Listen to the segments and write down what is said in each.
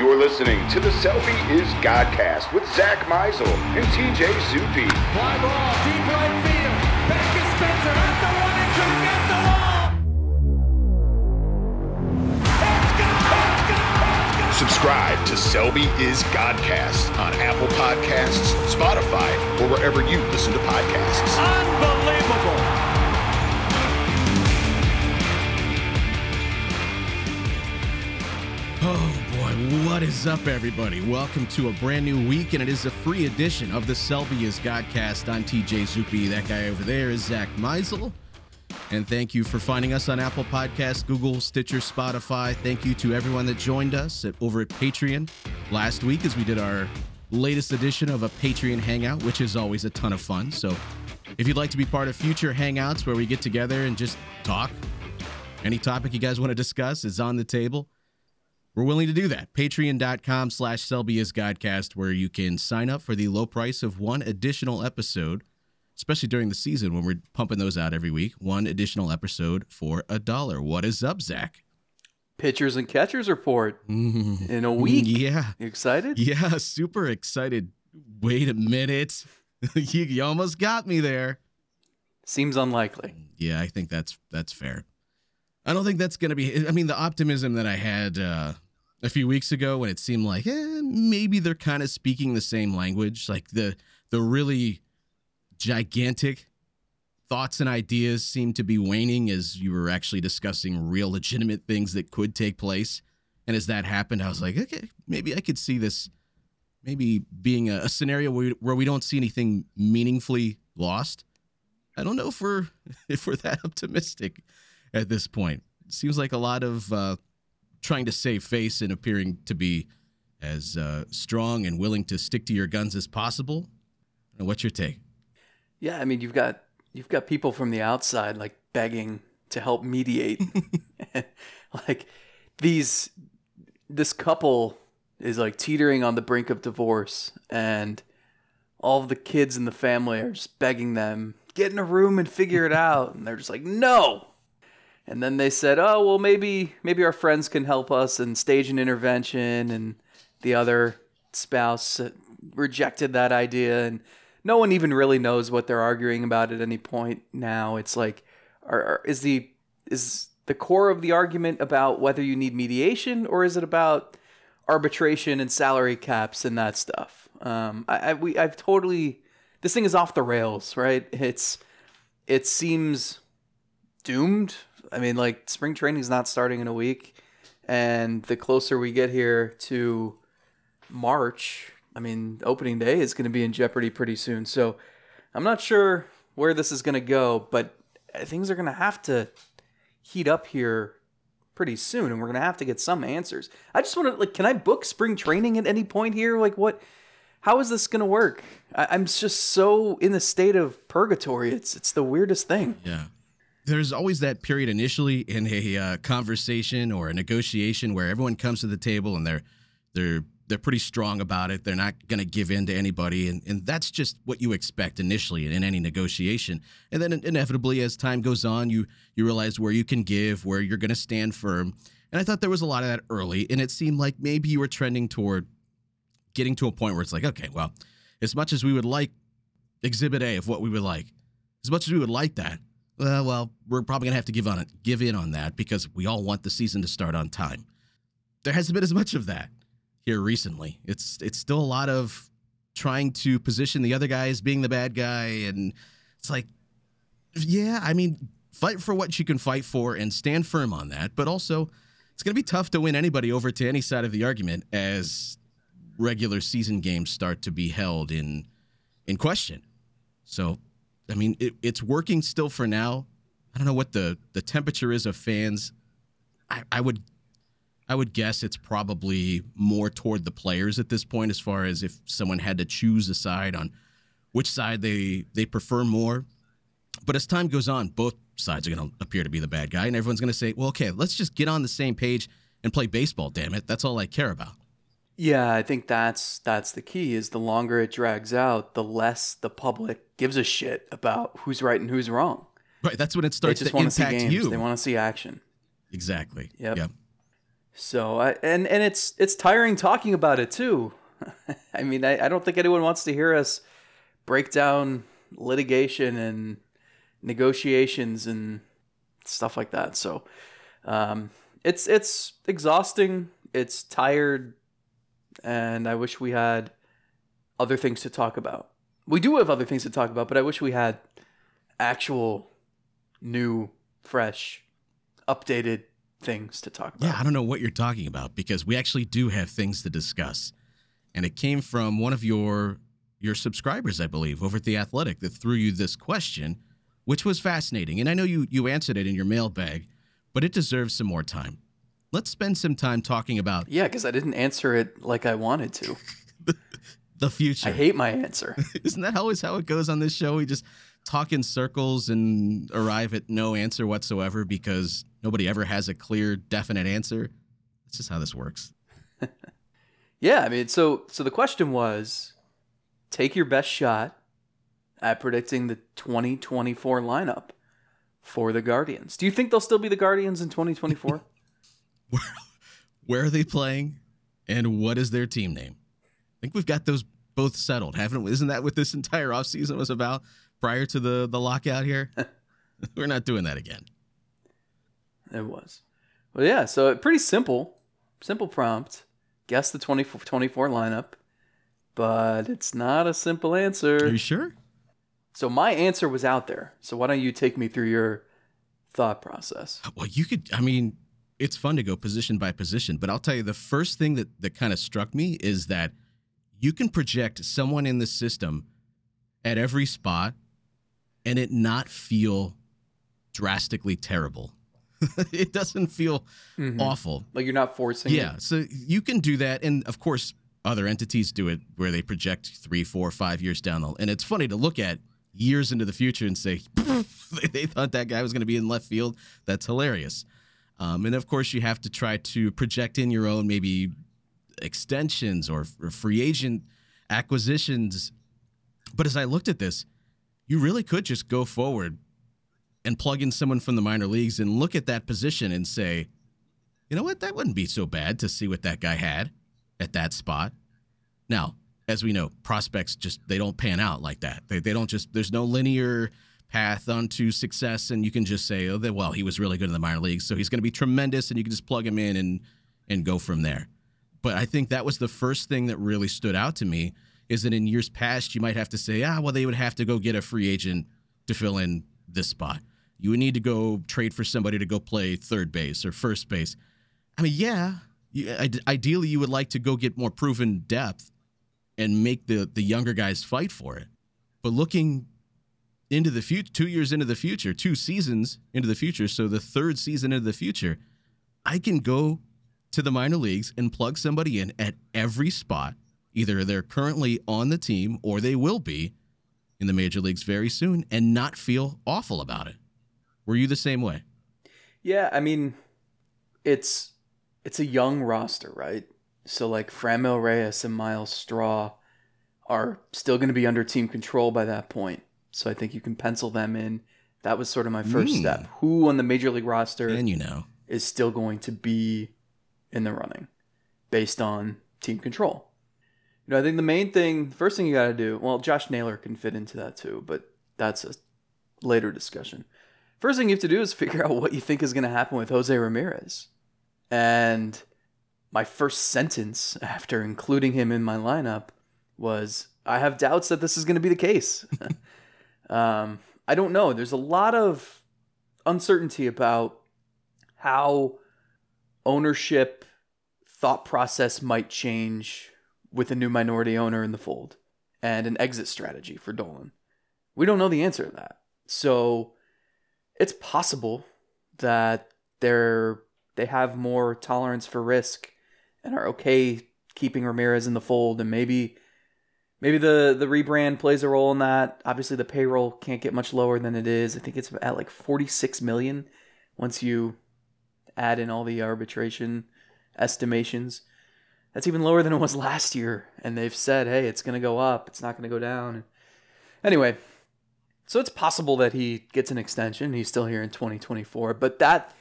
You're listening to the Selby is Godcast with Zack Meisel and TJ Zuppe. Fly ball, deep right field. Back to Spencer at the one and track at the wall. It's gone! It's gone! It's gone! Subscribe to Selby is Godcast on Apple Podcasts, Spotify, or wherever you listen to podcasts. Unbelievable. What is up, everybody? Welcome to a brand new week, and it is a free edition of the Selby is Godcast. I'm TJ Zuppe. That guy over there is Zack Meisel. And thank you for finding us on Apple Podcasts, Google, Stitcher, Spotify. Thank you to everyone that joined us at, over at Patreon last week as we did our latest edition of a Patreon Hangout, which is always a ton of fun. So if you'd like to be part of future Hangouts where we get together and just talk, any topic you guys want to discuss is on the table we're willing to do that. Patreon.com slash Selby's Godcast, where you can sign up for the low price of one additional episode, especially during the season when we're pumping those out every week. One additional episode for a dollar. What is up, Zack? pitchers and catchers report mm-hmm. in a week. Yeah. You excited? Yeah, super excited. Wait a minute. you, you almost got me there. Seems unlikely. Yeah, I think that's that's fair. I don't think that's going to be. I mean, the optimism that I had uh, a few weeks ago when it seemed like eh, maybe they're kind of speaking the same language, like the the really gigantic thoughts and ideas seem to be waning as you were actually discussing real legitimate things that could take place. And as that happened, I was like, okay, maybe I could see this maybe being a, a scenario where, where we don't see anything meaningfully lost. I don't know if we're if we're that optimistic at this point. Seems like a lot of uh, trying to save face and appearing to be as uh, strong and willing to stick to your guns as possible. What's your take? Yeah, I mean you've got you've got people from the outside like begging to help mediate. like these this couple is like teetering on the brink of divorce and all the kids in the family are just begging them get in a room and figure it out and they're just like no and then they said oh well maybe maybe our friends can help us and stage an intervention. And the other spouse rejected that idea. And no one even really knows what they're arguing about at any point now. It's like are, are, is the is the core of the argument about whether you need mediation or is it about arbitration and salary caps and that stuff? Um, I, I we I've totally this thing is off the rails right? It's it seems doomed I mean like spring training is not starting in a week and the closer we get here to March I mean opening day is going to be in jeopardy pretty soon so I'm not sure where this is going to go but things are going to have to heat up here pretty soon and we're going to have to get some answers. I just want to like can I book spring training at any point here? Like what how is this going to work? I, I'm just so in the state of purgatory. It's it's the weirdest thing. Yeah. There's always that period initially in a uh, conversation or a negotiation where everyone comes to the table and they're they're they're pretty strong about it. They're not going to give in to anybody, and and that's just what you expect initially in, in any negotiation. And then inevitably, as time goes on, you you realize where you can give, where you're going to stand firm. And I thought there was a lot of that early, and it seemed like maybe you were trending toward getting to a point where it's like, okay, well, as much as we would like Exhibit A of what we would like, as much as we would like that, well, well, we're probably gonna have to give on it, give in on that because we all want the season to start on time. There hasn't been as much of that here recently. It's it's still a lot of trying to position the other guy as being the bad guy, and it's like, yeah, I mean, fight for what you can fight for and stand firm on that, but also it's gonna be tough to win anybody over to any side of the argument as regular season games start to be held in in question. So, I mean, it, it's working still for now. I don't know what the the temperature is of fans. I, I would I would guess it's probably more toward the players at this point, as far as if someone had to choose a side on which side they they prefer more. But as time goes on, both sides are going to appear to be the bad guy, and everyone's going to say, "Well, okay, let's just get on the same page and play baseball. Damn it, that's all I care about." Yeah, I think that's that's the key. Is the longer it drags out, the less the public gives a shit about who's right and who's wrong. Right, that's when it starts They just to want to see impact games. you. They want to see action. exactly. Yep. Yep. So I and and it's it's tiring talking about it too. I mean, I, I don't think anyone wants to hear us break down litigation and negotiations and stuff like that. So um, it's it's exhausting. It's tired, and I wish we had other things to talk about. We do have other things to talk about, but I wish we had actual new, fresh, updated things to talk about. Yeah, I don't know what you're talking about because we actually do have things to discuss. And it came from one of your your subscribers, I believe, over at the Athletic that threw you this question, which was fascinating. And I know you you answered it in your mailbag, but it deserves some more time. Let's spend some time talking about Yeah, because I didn't answer it like I wanted to. the future. I hate my answer. Isn't that always how it goes on this show? We just talk in circles and arrive at no answer whatsoever because nobody ever has a clear, definite answer. That's just how this works. Yeah, I mean, so so the question was, take your best shot at predicting the 2024 lineup for the Guardians. Do you think they'll still be the Guardians in 2024? Where are they playing, and what is their team name? I think we've got those both settled, haven't we? Isn't that what this entire offseason was about prior to the the lockout here? We're not doing that again. it was. Well, yeah, so pretty simple, simple prompt. Guess the 2024 lineup, but it's not a simple answer. Are you sure? So my answer was out there. So why don't you take me through your thought process? Well, you could. I mean, it's fun to go position by position, but I'll tell you the first thing that that kind of struck me is that you can project someone in the system at every spot and it not feel drastically terrible. it doesn't feel mm-hmm. awful. Like you're not forcing. it? Yeah, so you can do that, and of course, other entities do it where they project three, four, five years down the. line. And it's funny to look at years into the future and say they thought that guy was going to be in left field. That's hilarious. Um, and of course, you have to try to project in your own maybe extensions or, or free agent acquisitions. But as I looked at this, you really could just go forward and plug in someone from the minor leagues and look at that position and say, you know what? That wouldn't be so bad to see what that guy had at that spot. Now, as we know, prospects just they don't pan out like that. They they don't just there's no linear path onto success and you can just say, "Oh, well, he was really good in the minor leagues, so he's going to be tremendous and you can just plug him in and and go from there." But I think that was the first thing that really stood out to me is that in years past you might have to say, "Ah, well, they would have to go get a free agent to fill in this spot." You would need to go trade for somebody to go play third base or first base. I mean, yeah, you, ideally you would like to go get more proven depth and make the the younger guys fight for it. But looking into the future, two years into the future, two seasons into the future, so the third season into the future, I can go to the minor leagues and plug somebody in at every spot. Either they're currently on the team or they will be in the major leagues very soon and not feel awful about it. Were you the same way? Yeah, I mean, it's it's a young roster, right? So like Franmil Reyes and Myles Straw are still going to be under team control by that point. So I think you can pencil them in. That was sort of my first Hmm. step. Who on the major league roster And you know, is still going to be in the running based on team control? You know, I think the main thing, first thing you got to do, well, Josh Naylor can fit into that too, but that's a later discussion. First thing you have to do is figure out what you think is going to happen with Jose Ramirez. And my first sentence after including him in my lineup was I have doubts that this is going to be the case. um, I don't know. There's a lot of uncertainty about how ownership thought process might change with a new minority owner in the fold and an exit strategy for Dolan. We don't know the answer to that. So it's possible that they're they have more tolerance for risk and are okay keeping Ramirez in the fold and maybe maybe the the rebrand plays a role in that. Obviously the payroll can't get much lower than it is. I think it's at like 46 million once you add in all the arbitration estimations. That's even lower than it was last year and they've said, "Hey, it's going to go up. It's not going to go down." Anyway, so it's possible that he gets an extension. He's still here in 2024, but that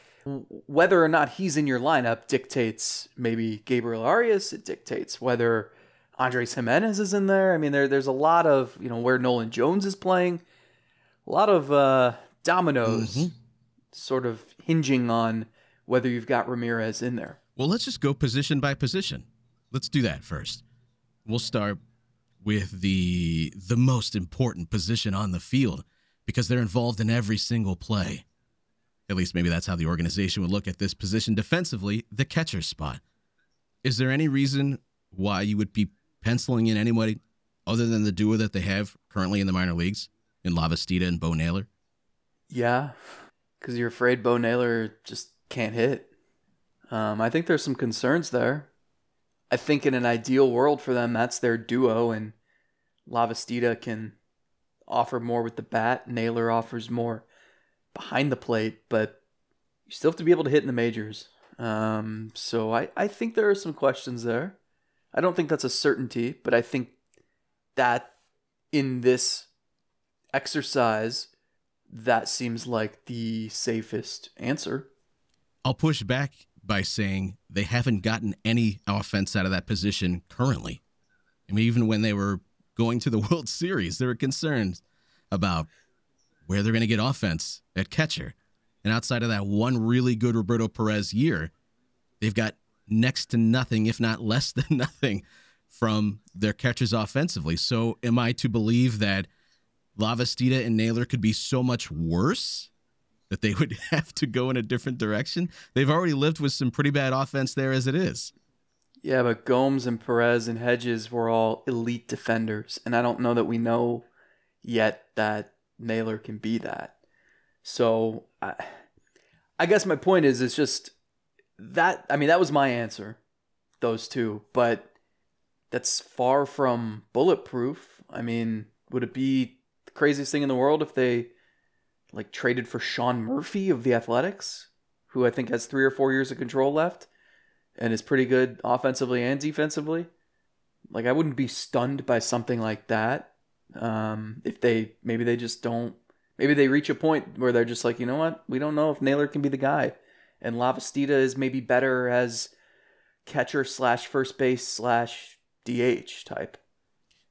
whether or not he's in your lineup dictates maybe Gabriel Arias. It dictates whether Andres Gimenez is in there. I mean, there there's a lot of you know where Nolan Jones is playing, a lot of uh, dominoes, Mm-hmm. sort of hinging on whether you've got Ramirez in there. Well, let's just go position by position. Let's do that first. We'll start with the the most important position on the field because they're involved in every single play. At least maybe that's how the organization would look at this position defensively, the catcher spot. Is there any reason why you would be penciling in anybody other than the duo that they have currently in the minor leagues in Lavastida and Bo Naylor? Yeah, because you're afraid Bo Naylor just can't hit. Um, I think there's some concerns there. I think in an ideal world for them, that's their duo, and Lavastida can offer more with the bat. Naylor offers more behind the plate, but you still have to be able to hit in the majors. Um, so I, I think there are some questions there. I don't think that's a certainty, but I think that in this exercise, that seems like the safest answer. I'll push back by saying they haven't gotten any offense out of that position currently. I mean, even when they were going to the World Series, there were concerns about where they're going to get offense at catcher. And outside of that one really good Roberto Perez year, they've got next to nothing, if not less than nothing, from their catchers offensively. So, am I to believe that Lavastida and Naylor could be so much worse that they would have to go in a different direction? They've already lived with some pretty bad offense there as it is. Yeah, but Gomes and Perez and Hedges were all elite defenders, and I don't know that we know yet that Naylor can be that. So, I, I guess my point is, it's just that. I mean, that was my answer, those two, but that's far from bulletproof. I mean, would it be the craziest thing in the world if they like traded for Sean Murphy of the Athletics, who I think has three or four years of control left? and is pretty good offensively and defensively. Like I wouldn't be stunned by something like that. Um, if they maybe they just don't maybe they reach a point where they're just like, you know what, we don't know if Naylor can be the guy. And Lavastida is maybe better as catcher slash first base slash DH type.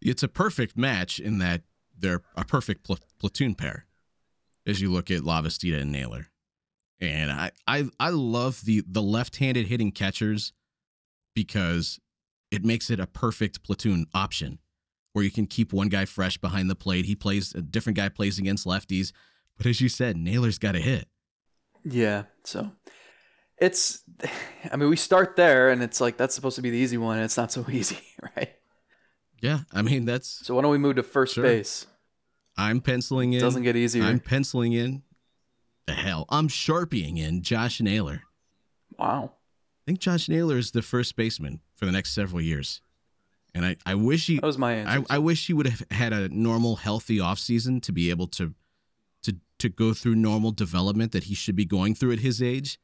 It's a perfect match in that they're a perfect pl- platoon pair as you look at Lavastida and Naylor. And I, I I love the the left-handed hitting catchers because it makes it a perfect platoon option where you can keep one guy fresh behind the plate. He plays a different guy plays against lefties, but as you said, Naylor's got to hit. Yeah, so it's I mean we start there and it's like that's supposed to be the easy one and it's not so easy, right? Yeah, I mean that's So why don't we move to first Sure. base? I'm penciling in. It doesn't get easier. I'm penciling in. The hell, I'm sharpieing in Josh Naylor. wow. I think Josh Naylor is the first baseman for the next several years. And I, I wish he That was my answer. I, I wish he would have had a normal, healthy offseason to be able to to to go through normal development that he should be going through at his age.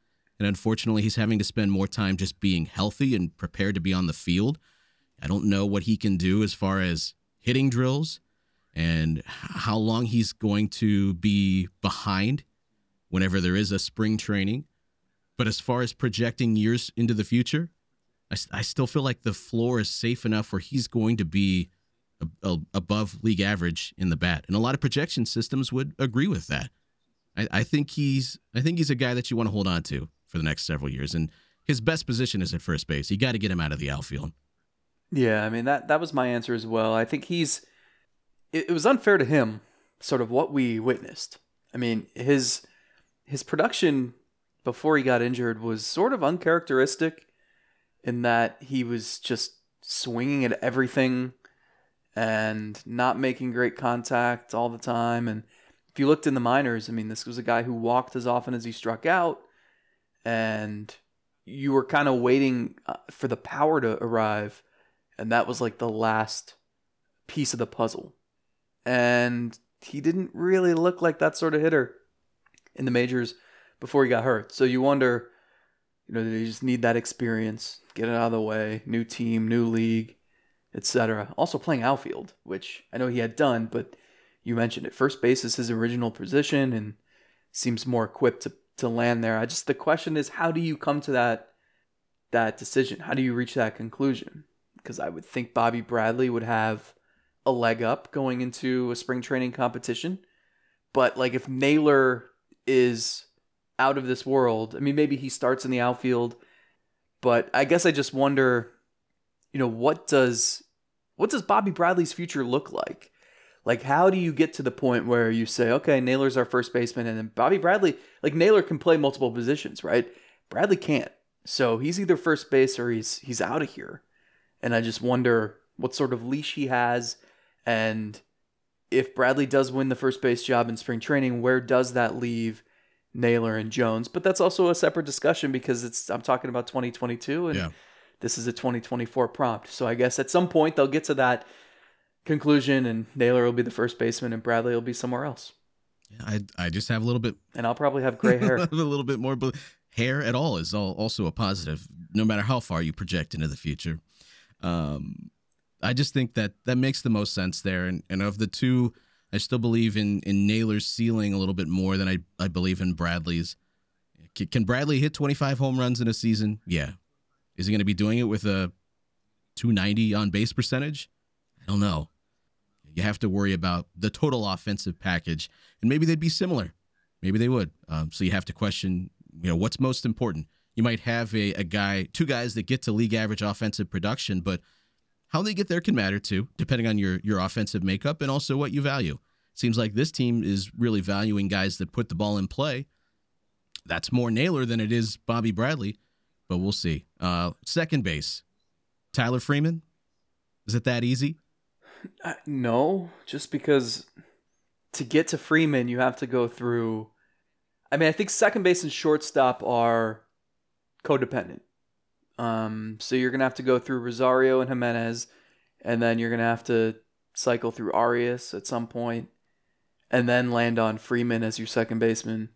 And unfortunately, he's having to spend more time just being healthy and prepared to be on the field. I don't know what he can do as far as hitting drills and how long he's going to be behind whenever there is a spring training. But as far as projecting years into the future, I still feel like the floor is safe enough where he's going to be a, a- above league average in the bat, and a lot of projection systems would agree with that. I, I think he's I think he's a guy that you want to hold on to for the next several years, and his best position is at first base. You got to get him out of the outfield. Yeah, I mean that that was my answer as well. I think he's it, it was unfair to him sort of what we witnessed. I mean, his his production before he got injured was sort of uncharacteristic in that he was just swinging at everything and not making great contact all the time and if you looked in the minors, I mean, this was a guy who walked as often as he struck out and you were kind of waiting uh, for the power to arrive and that was like the last piece of the puzzle. And he didn't really look like that sort of hitter in the majors before he got hurt. So you wonder, you know, did he just need that experience, get it out of the way, new team, new league, etc. Also playing outfield, which I know he had done, but you mentioned it. First base is his original position and seems more equipped to to land there. I just the question is how do you come to that that decision? How do you reach that conclusion? Because I would think Bobby Bradley would have a leg up going into a spring training competition. But like if Naylor is out of this world, I mean maybe he starts in the outfield, but I guess I just wonder, you know, what does what does Bobby Bradley's future look like? Like, how do you get to the point where you say, okay, Naylor's our first baseman, and then Bobby Bradley, like Naylor can play multiple positions, right? Bradley can't. So he's either first base or he's he's out of here. And I just wonder what sort of leash he has, and if Bradley does win the first base job in spring training, where does that leave Naylor and Jones? But that's also a separate discussion because it's I'm talking about 2022 and Yeah. this is a 2024 prompt. So I guess at some point they'll get to that conclusion and Naylor will be the first baseman and Bradley will be somewhere else. I I just have a little bit And I'll probably have gray hair. a little bit more but hair at all is all, also a positive no matter how far you project into the future. Um i just think that that makes the most sense there and and of the two i still believe in in naylor's ceiling a little bit more than i i believe in bradley's. Can, can bradley hit 25 home runs in a season? Yeah. Is he going to be doing it with a 290 on base percentage? I don't know you have to worry about the total offensive package and maybe they'd be similar Maybe they would. Um, so you have to question, you know, what's most important. You might have a, a guy, two guys that get to league average offensive production, but how they get there can matter too, depending on your your offensive makeup and also what you value. Seems like this team is really valuing guys that put the ball in play. That's more Naylor than it is Bobby Bradley, but we'll see. Uh, second base, Tyler Freeman. Is it that easy? Uh, no, just because to get to Freeman, you have to go through. I mean, I think second base and shortstop are codependent. Um, so you're gonna have to go through Rosario and Gimenez, and then you're gonna have to cycle through Arias at some point, and then land on Freeman as your second baseman.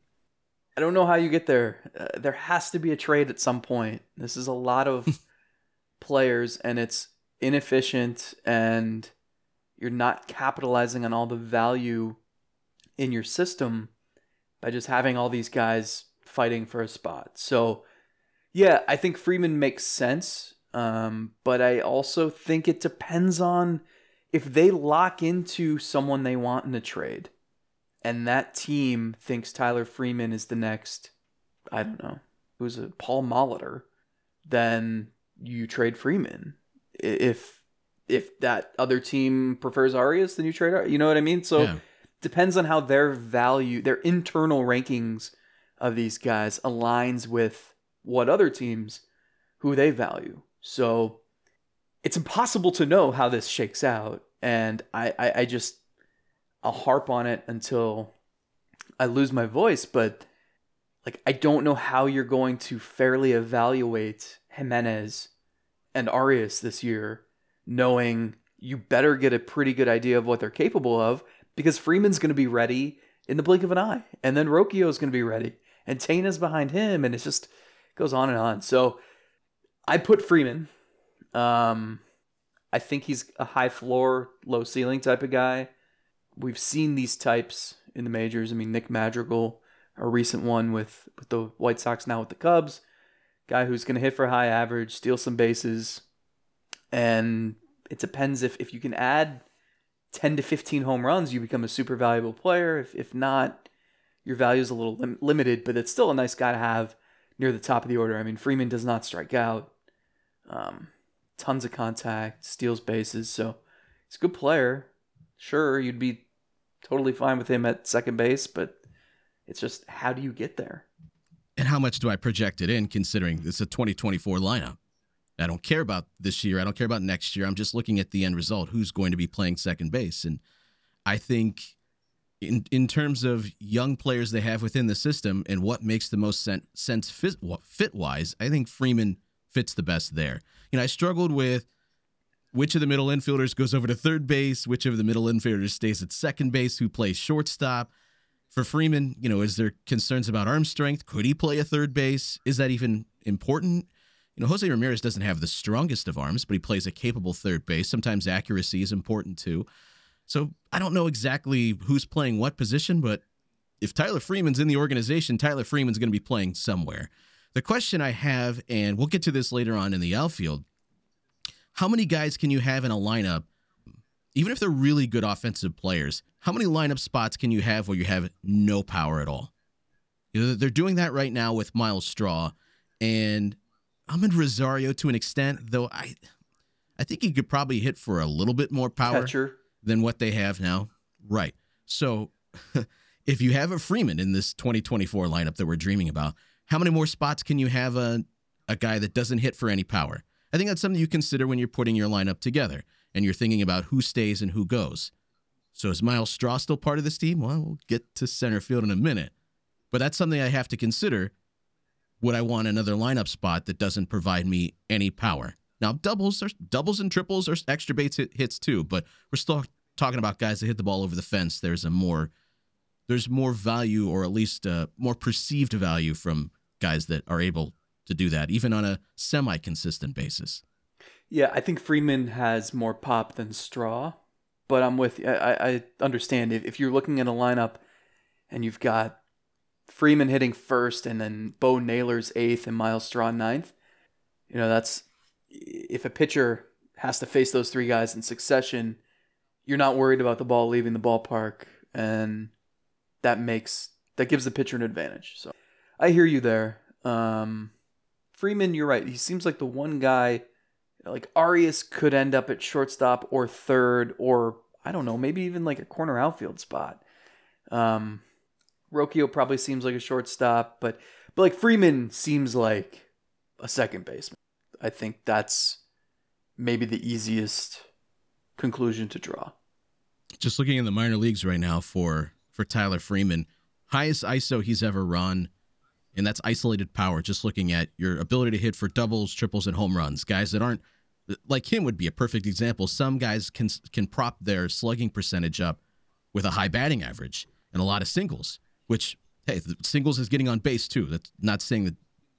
I don't know how you get there. Uh, there has to be a trade at some point. This is a lot of players, and it's inefficient, and you're not capitalizing on all the value in your system by just having all these guys fighting for a spot. So, yeah, I think Freeman makes sense. Um, but I also think it depends on if they lock into someone they want in a trade and that team thinks Tyler Freeman is the next, I don't know, who's a Paul Molitor, then you trade Freeman. If if that other team prefers Arias, then you trade. Ar- You know what I mean? So Yeah. depends on how their value, their internal rankings of these guys aligns with what other teams who they value. So it's impossible to know how this shakes out, and I, I, I just I'll harp on it until I lose my voice, but like I don't know how you're going to fairly evaluate Gimenez and Arias this year, knowing you better get a pretty good idea of what they're capable of because Freeman's going to be ready in the blink of an eye, and then Rocchio's going to be ready, and Tena's behind him, and it just goes on and on. So I put Freeman. Um, I think he's a high floor, low ceiling type of guy. We've seen these types in the majors. I mean, Nick Madrigal, a recent one with, with the White Sox, now with the Cubs. Guy who's going to hit for high average, steal some bases. And it depends if, if you can add 10 to 15 home runs, you become a super valuable player. If, if not, your value is a little lim- limited, but it's still a nice guy to have near the top of the order. I mean, Freeman does not strike out. Um, tons of contact, steals bases. So he's a good player. Sure, you'd be totally fine with him at second base, but it's just how do you get there? And how much do I project it in considering it's a 2024 lineup? I don't care about this year. I don't care about next year. I'm just looking at the end result. Who's going to be playing second base? And I think in in terms of young players they have within the system and what makes the most sen- sense fit, fit wise, I think Freeman fits the best there. You know, I struggled with which of the middle infielders goes over to third base, which of the middle infielders stays at second base, who plays shortstop. For Freeman, you know, is there concerns about arm strength? Could he play a third base? Is that even important? You know, Jose Ramirez doesn't have the strongest of arms, but he plays a capable third base. Sometimes accuracy is important too. So I don't know exactly who's playing what position, but if Tyler Freeman's in the organization, Tyler Freeman's going to be playing somewhere. The question I have, and we'll get to this later on in the outfield, how many guys can you have in a lineup, even if they're really good offensive players? How many lineup spots can you have where you have no power at all? You know, they're doing that right now with Myles Straw, and Amed Rosario to an extent, though I, I think he could probably hit for a little bit more power Catcher. than what they have now. Right. So, if you have a Freeman in this 2024 lineup that we're dreaming about, how many more spots can you have a a guy that doesn't hit for any power? I think that's something you consider when you're putting your lineup together and you're thinking about who stays and who goes. So is Myles Straw still part of this team? Well, we'll get to center field in a minute. But that's something I have to consider. Would I want another lineup spot that doesn't provide me any power? Now, doubles doubles and triples are extra base hit, hits too, but we're still talking about guys that hit the ball over the fence. There's a more there's more value, or at least uh, more perceived value from guys that are able to do that, even on a semi-consistent basis. Yeah, I think Freeman has more pop than Straw, but I'm with. I, I understand if, if you're looking at a lineup and you've got Freeman hitting first and then Bo Naylor's eighth and Myles Straw ninth, you know, that's if a pitcher has to face those three guys in succession, you're not worried about the ball leaving the ballpark, and that makes that gives the pitcher an advantage. So I hear you there. Um, Freeman, you're right. He seems like the one guy, like Arias could end up at shortstop or third, or I don't know, maybe even like a corner outfield spot. Um, Rocchio probably seems like a shortstop, but but like Freeman seems like a second baseman. I think that's maybe the easiest conclusion to draw. Just looking in the minor leagues right now for for Tyler Freeman, highest ISO he's ever run, and that's isolated power. Just looking at your ability to hit for doubles, triples, and home runs. Guys that aren't like him would be a perfect example. Some guys can can prop their slugging percentage up with a high batting average and a lot of singles. Which hey, singles is getting on base too. That's not saying that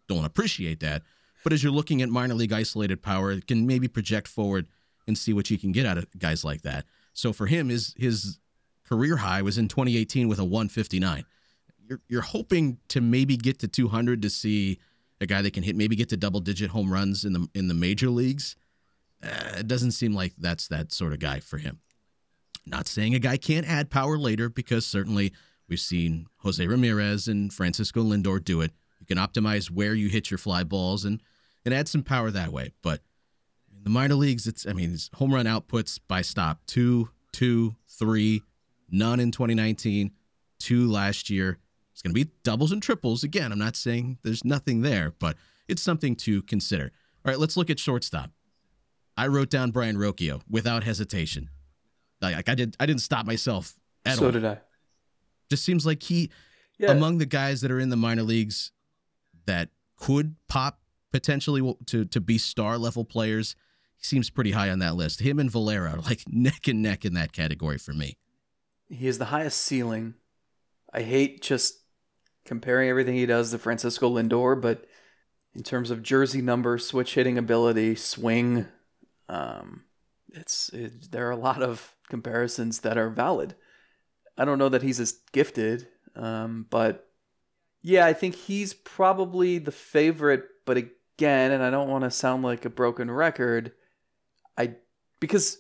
don't appreciate that, but as you're looking at minor league isolated power, it can maybe project forward and see what you can get out of guys like that. So for him, his his career high was in 2018 with a 159. You're you're hoping to maybe get to 200 to see a guy that can hit maybe get to double digit home runs in the in the major leagues. Uh, it doesn't seem like that's that sort of guy for him. Not saying a guy can't add power later because certainly we've seen Jose Ramirez and Francisco Lindor do it. You can optimize where you hit your fly balls and and add some power that way. But in the minor leagues, it's I mean, it's home run outputs by stop two, two, three, none in 2019, two last year. It's going to be doubles and triples. Again, I'm not saying there's nothing there, but it's something to consider. All right, let's look at shortstop. I wrote down Brayan Rocchio without hesitation. Like I did, I didn't stop myself at so all. did I. Just seems like he, Yeah. among the guys that are in the minor leagues that could pop potentially to to be star level players, he seems pretty high on that list. Him and Valera are like neck and neck in that category for me. he has the highest ceiling. I hate just comparing everything he does to Francisco Lindor, but in terms of jersey number, switch hitting ability, swing, um, it's it, there are a lot of comparisons that are valid. I don't know that he's as gifted, um, but yeah, I think he's probably the favorite. But again, and I don't want to sound like a broken record, I because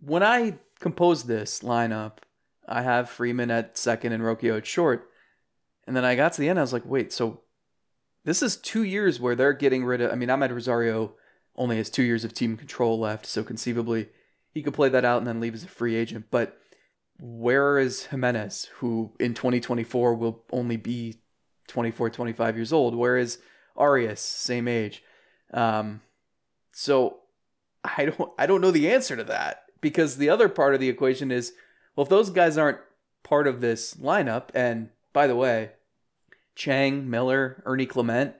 when I composed this lineup, I have Freeman at second and Rocchio at short. And then I got to the end, I was like, wait, so this is two years where they're getting rid of. I mean, Amed Rosario only has two years of team control left, so conceivably he could play that out and then leave as a free agent. But where is Gimenez, who in 2024 will only be 24, 25 years old? Where is Arias, same age? Um, so I don't I don't know the answer to that because the other part of the equation is well if those guys aren't part of this lineup and by the way Chang Miller Ernie Clement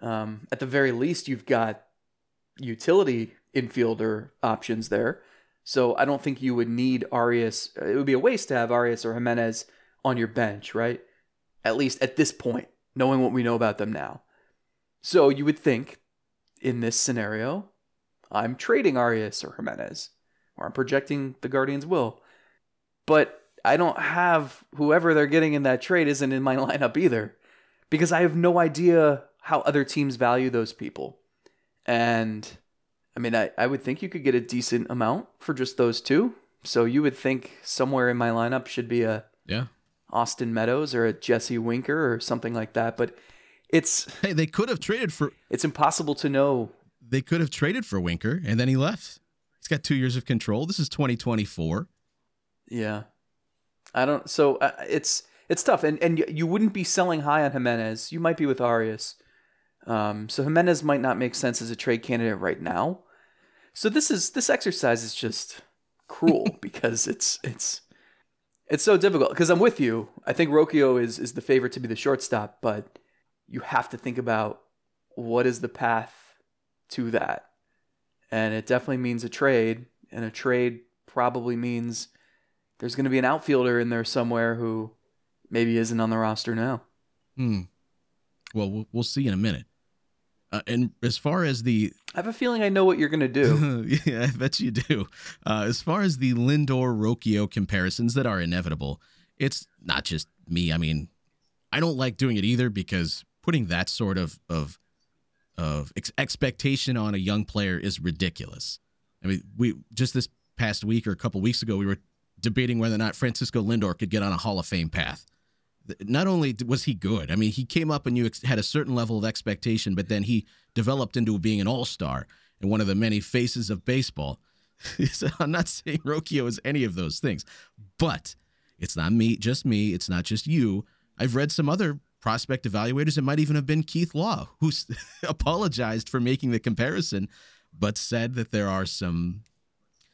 um, at the very least you've got utility infielder options there so I don't think you would need Arias it would be a waste to have Arias or Gimenez on your bench right at least at this point knowing what we know about them now so you would think in this scenario I'm trading Arias or Gimenez, or I'm projecting the Guardians will. But I don't have whoever they're getting in that trade isn't in my lineup either because I have no idea how other teams value those people. And I mean, I, I would think you could get a decent amount for just those two. So you would think somewhere in my lineup should be a Yeah. Austin Meadows or a Jesse Winker or something like that. But it's Hey, they could have traded for it's impossible to know. they could have traded for Winker and then he left. He's got two years of control. This is 2024. Yeah, I don't. So uh, it's it's tough, and and you- you wouldn't be selling high on Gimenez. You might be with Arias. Um, so Gimenez might not make sense as a trade candidate right now. So this is this exercise is just cruel because it's it's it's so difficult. Because I'm with you. I think Rocchio is is the favorite to be the shortstop, but you have to think about what is the path to that, and it definitely means a trade, and a trade probably means there's going to be an outfielder in there somewhere who maybe isn't on the roster now. Hmm. Well, we'll, we'll see in a minute. Uh, and as far as the I have a feeling I know what you're going to do. yeah, I bet you do. Uh, as far as the Lindor Rocchio comparisons that are inevitable, it's not just me. I mean, I don't like doing it either because putting that sort of of of ex- expectation on a young player is ridiculous. I mean, we just this past week or a couple weeks ago, we were debating whether or not Francisco Lindor could get on a Hall of Fame path. Not only was he good, I mean, he came up and you ex- had a certain level of expectation, but then he developed into being an all star and one of the many faces of baseball. So I'm not saying Rocchio is any of those things, but it's not me, just me. It's not just you. I've read some other prospect evaluators. It might even have been Keith Law who apologized for making the comparison, but said that there are some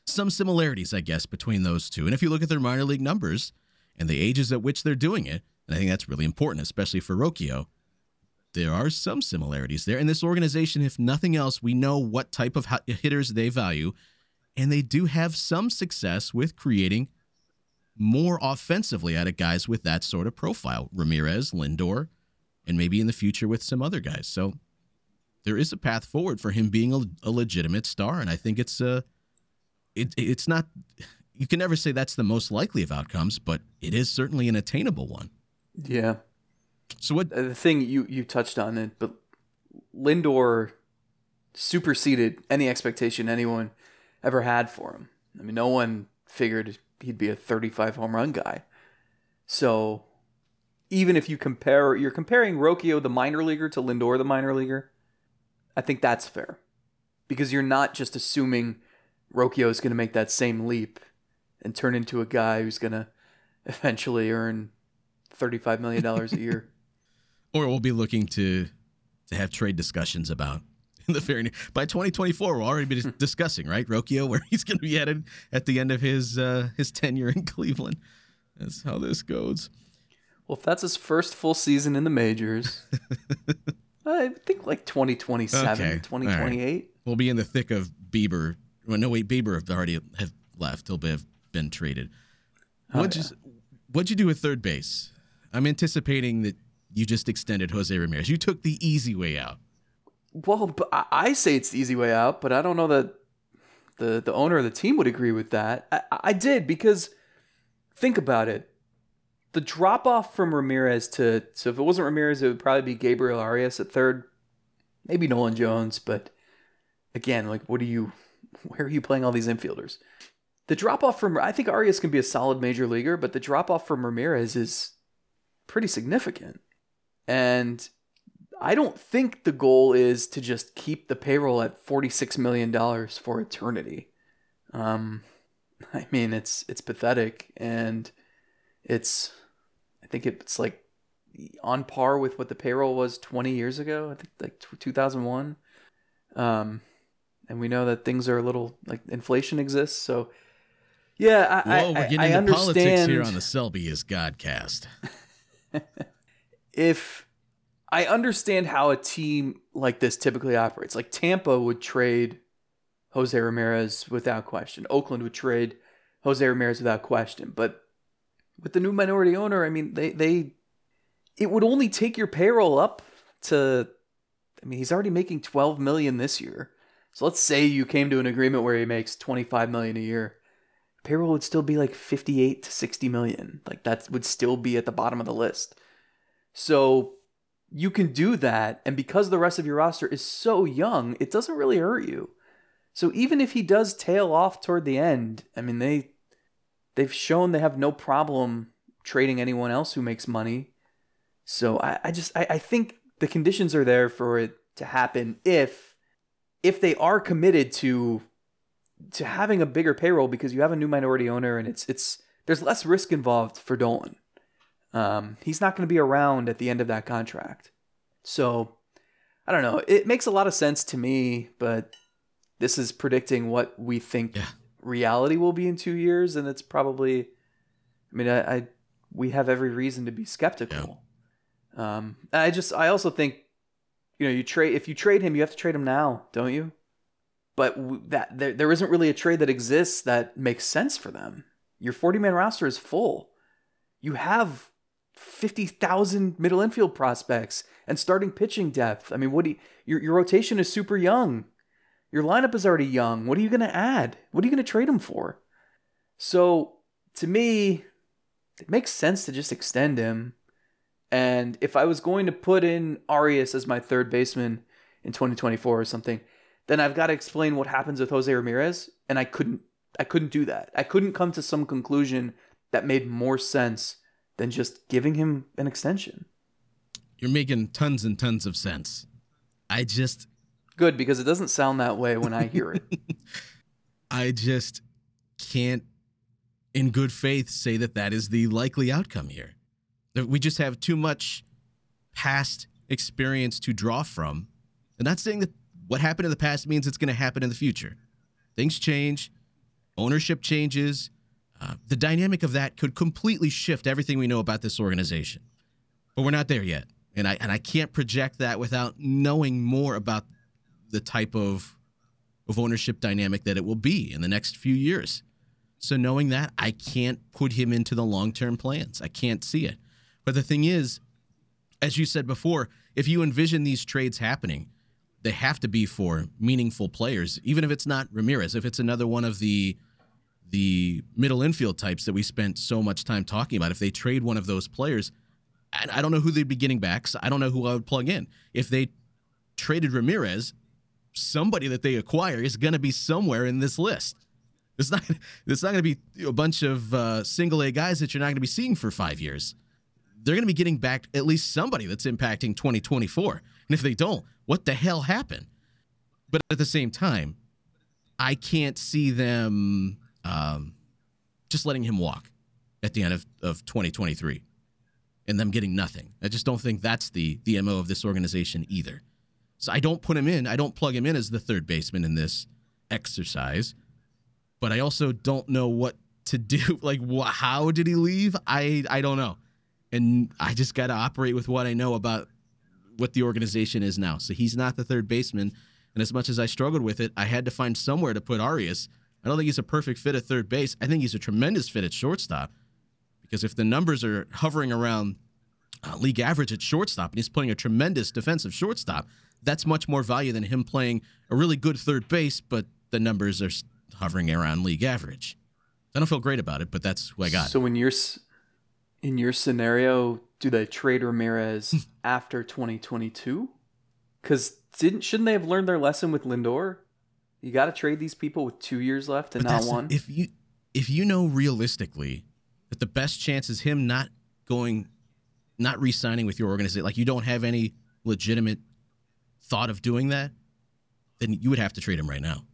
some similarities, I guess, between those two. And if you look at their minor league numbers and the ages at which they're doing it, and I think that's really important, especially for Rocchio, there are some similarities there. In this organization, if nothing else, we know what type of hitters they value, and they do have some success with creating more offensively out of guys with that sort of profile Ramirez, Lindor, and maybe in the future with some other guys. So there is a path forward for him being a, a legitimate star, and I think it's uh, it, it's not. You can never say that's the most likely of outcomes, but it is certainly an attainable one. Yeah. So what? Uh, The thing you, you touched on it, but Lindor superseded any expectation anyone ever had for him. I mean, no one figured he'd be a 35 home run guy. So even if you compare, you're comparing Rocchio, the minor leaguer, to Lindor, the minor leaguer, I think that's fair. Because you're not just assuming Rocchio is going to make that same leap and turn into a guy who's going to eventually earn $35 million a year. or we'll be looking to to have trade discussions about in the very near, by 2024 we'll already be discussing right Rocchio where he's going to be headed at the end of his uh, his tenure in Cleveland. That's how this goes. Well, if that's his first full season in the majors, I think like 2027, Okay, 2028. We'll be in the thick of Bieber. Well, no wait, Bieber have already have left. He'll be, have been traded. What'd you What'd you do at third base? I'm anticipating that you just extended Jose Ramirez. You took the easy way out. Well, I say it's the easy way out, but I don't know that the the owner of the team would agree with that. I, I did because think about it. The drop off from Ramirez to so if it wasn't Ramirez, it would probably be Gabriel Arias at third, maybe Nolan Jones. But again, like, what are you? Where are you playing all these infielders? The drop off from I think Arias can be a solid major leaguer, but the drop off from Ramirez is pretty significant. And I don't think the goal is to just keep the payroll at $46 million for eternity. Um, I mean, it's it's pathetic, and it's I think it's like on par with what the payroll was 20 years ago. I think like 2001. Um, and we know that things are a little like inflation exists, so yeah, I, Whoa, I, we're getting I into understand politics here on the Selby is Godcast. if I understand how a team like this typically operates, like Tampa would trade Jose Ramirez without question. Oakland would trade Jose Ramirez without question. But with the new minority owner, I mean, they they it would only take your payroll up to I mean, he's already making 12 million this year. So let's say you came to an agreement where he makes 25 million a year. Payroll would still be like 58 to 60 million. Like that would still be at the bottom of the list. So you can do that. And because the rest of your roster is so young, it doesn't really hurt you. So even if he does tail off toward the end, I mean they they've shown they have no problem trading anyone else who makes money. So I, I just I, I think the conditions are there for it to happen if if they are committed to to having a bigger payroll because you have a new minority owner and it's it's there's less risk involved for Dolan. Um, he's not going to be around at the end of that contract. So I don't know. It makes a lot of sense to me, but this is predicting what we think Yeah. reality will be in two years, and it's probably. I mean, I, I we have every reason to be skeptical. Um, I just I also think, you know, you trade if you trade him, you have to trade him now, don't you? But that there, there isn't really a trade that exists that makes sense for them. Your 40 man roster is full. You have 50,000 middle infield prospects and starting pitching depth. I mean, what do you, your your rotation is super young. Your lineup is already young. What are you going to add? What are you going to trade him for? So, to me, it makes sense to just extend him. And if I was going to put in Arias as my third baseman in 2024 or something, then I've got to explain what happens with Jose Ramirez, and I couldn't I couldn't do that. I couldn't come to some conclusion that made more sense than just giving him an extension. You're making tons and tons of sense. I just Good because it doesn't sound that way when I hear it. I just can't, in good faith, say that that is the likely outcome here. That we just have too much past experience to draw from. And not saying that what happened in the past means it's going to happen in the future. Things change, ownership changes. Uh, the dynamic of that could completely shift everything we know about this organization. But we're not there yet. And I, and I can't project that without knowing more about the type of of ownership dynamic that it will be in the next few years. So knowing that, I can't put him into the long-term plans. I can't see it. But the thing is, as you said before, if you envision these trades happening, they have to be for meaningful players, even if it's not Ramirez, if it's another one of the the middle infield types that we spent so much time talking about. If they trade one of those players, I, don't know who they'd be getting back. So I don't know who I would plug in. If they traded Ramirez, somebody that they acquire is going to be somewhere in this list. It's not. It's not going to be a bunch of uh, single A guys that you're not going to be seeing for five years. They're going to be getting back at least somebody that's impacting 2024. And if they don't, what the hell happened? But at the same time, I can't see them um, just letting him walk at the end of, of 2023 and them getting nothing. I just don't think that's the the mo of this organization either. So I don't put him in. I don't plug him in as the third baseman in this exercise. But I also don't know what to do. Like, wh- how did he leave? I I don't know, and I just got to operate with what I know about what the organization is now. So he's not the third baseman. And as much as I struggled with it, I had to find somewhere to put Arias. I don't think he's a perfect fit at third base. I think he's a tremendous fit at shortstop because if the numbers are hovering around uh, league average at shortstop and he's playing a tremendous defensive shortstop, that's much more value than him playing a really good third base, but the numbers are hovering around league average. I don't feel great about it, but that's who I got. So in your s- in your scenario, do they trade Ramirez hmm. after 2022? Because didn't shouldn't they have learned their lesson with Lindor? You got to trade these people with two years left and But not one. If you if you know realistically that the best chance is him not going, not re-signing with your organization, like you don't have any legitimate thought of doing that, then you would have to trade him right now.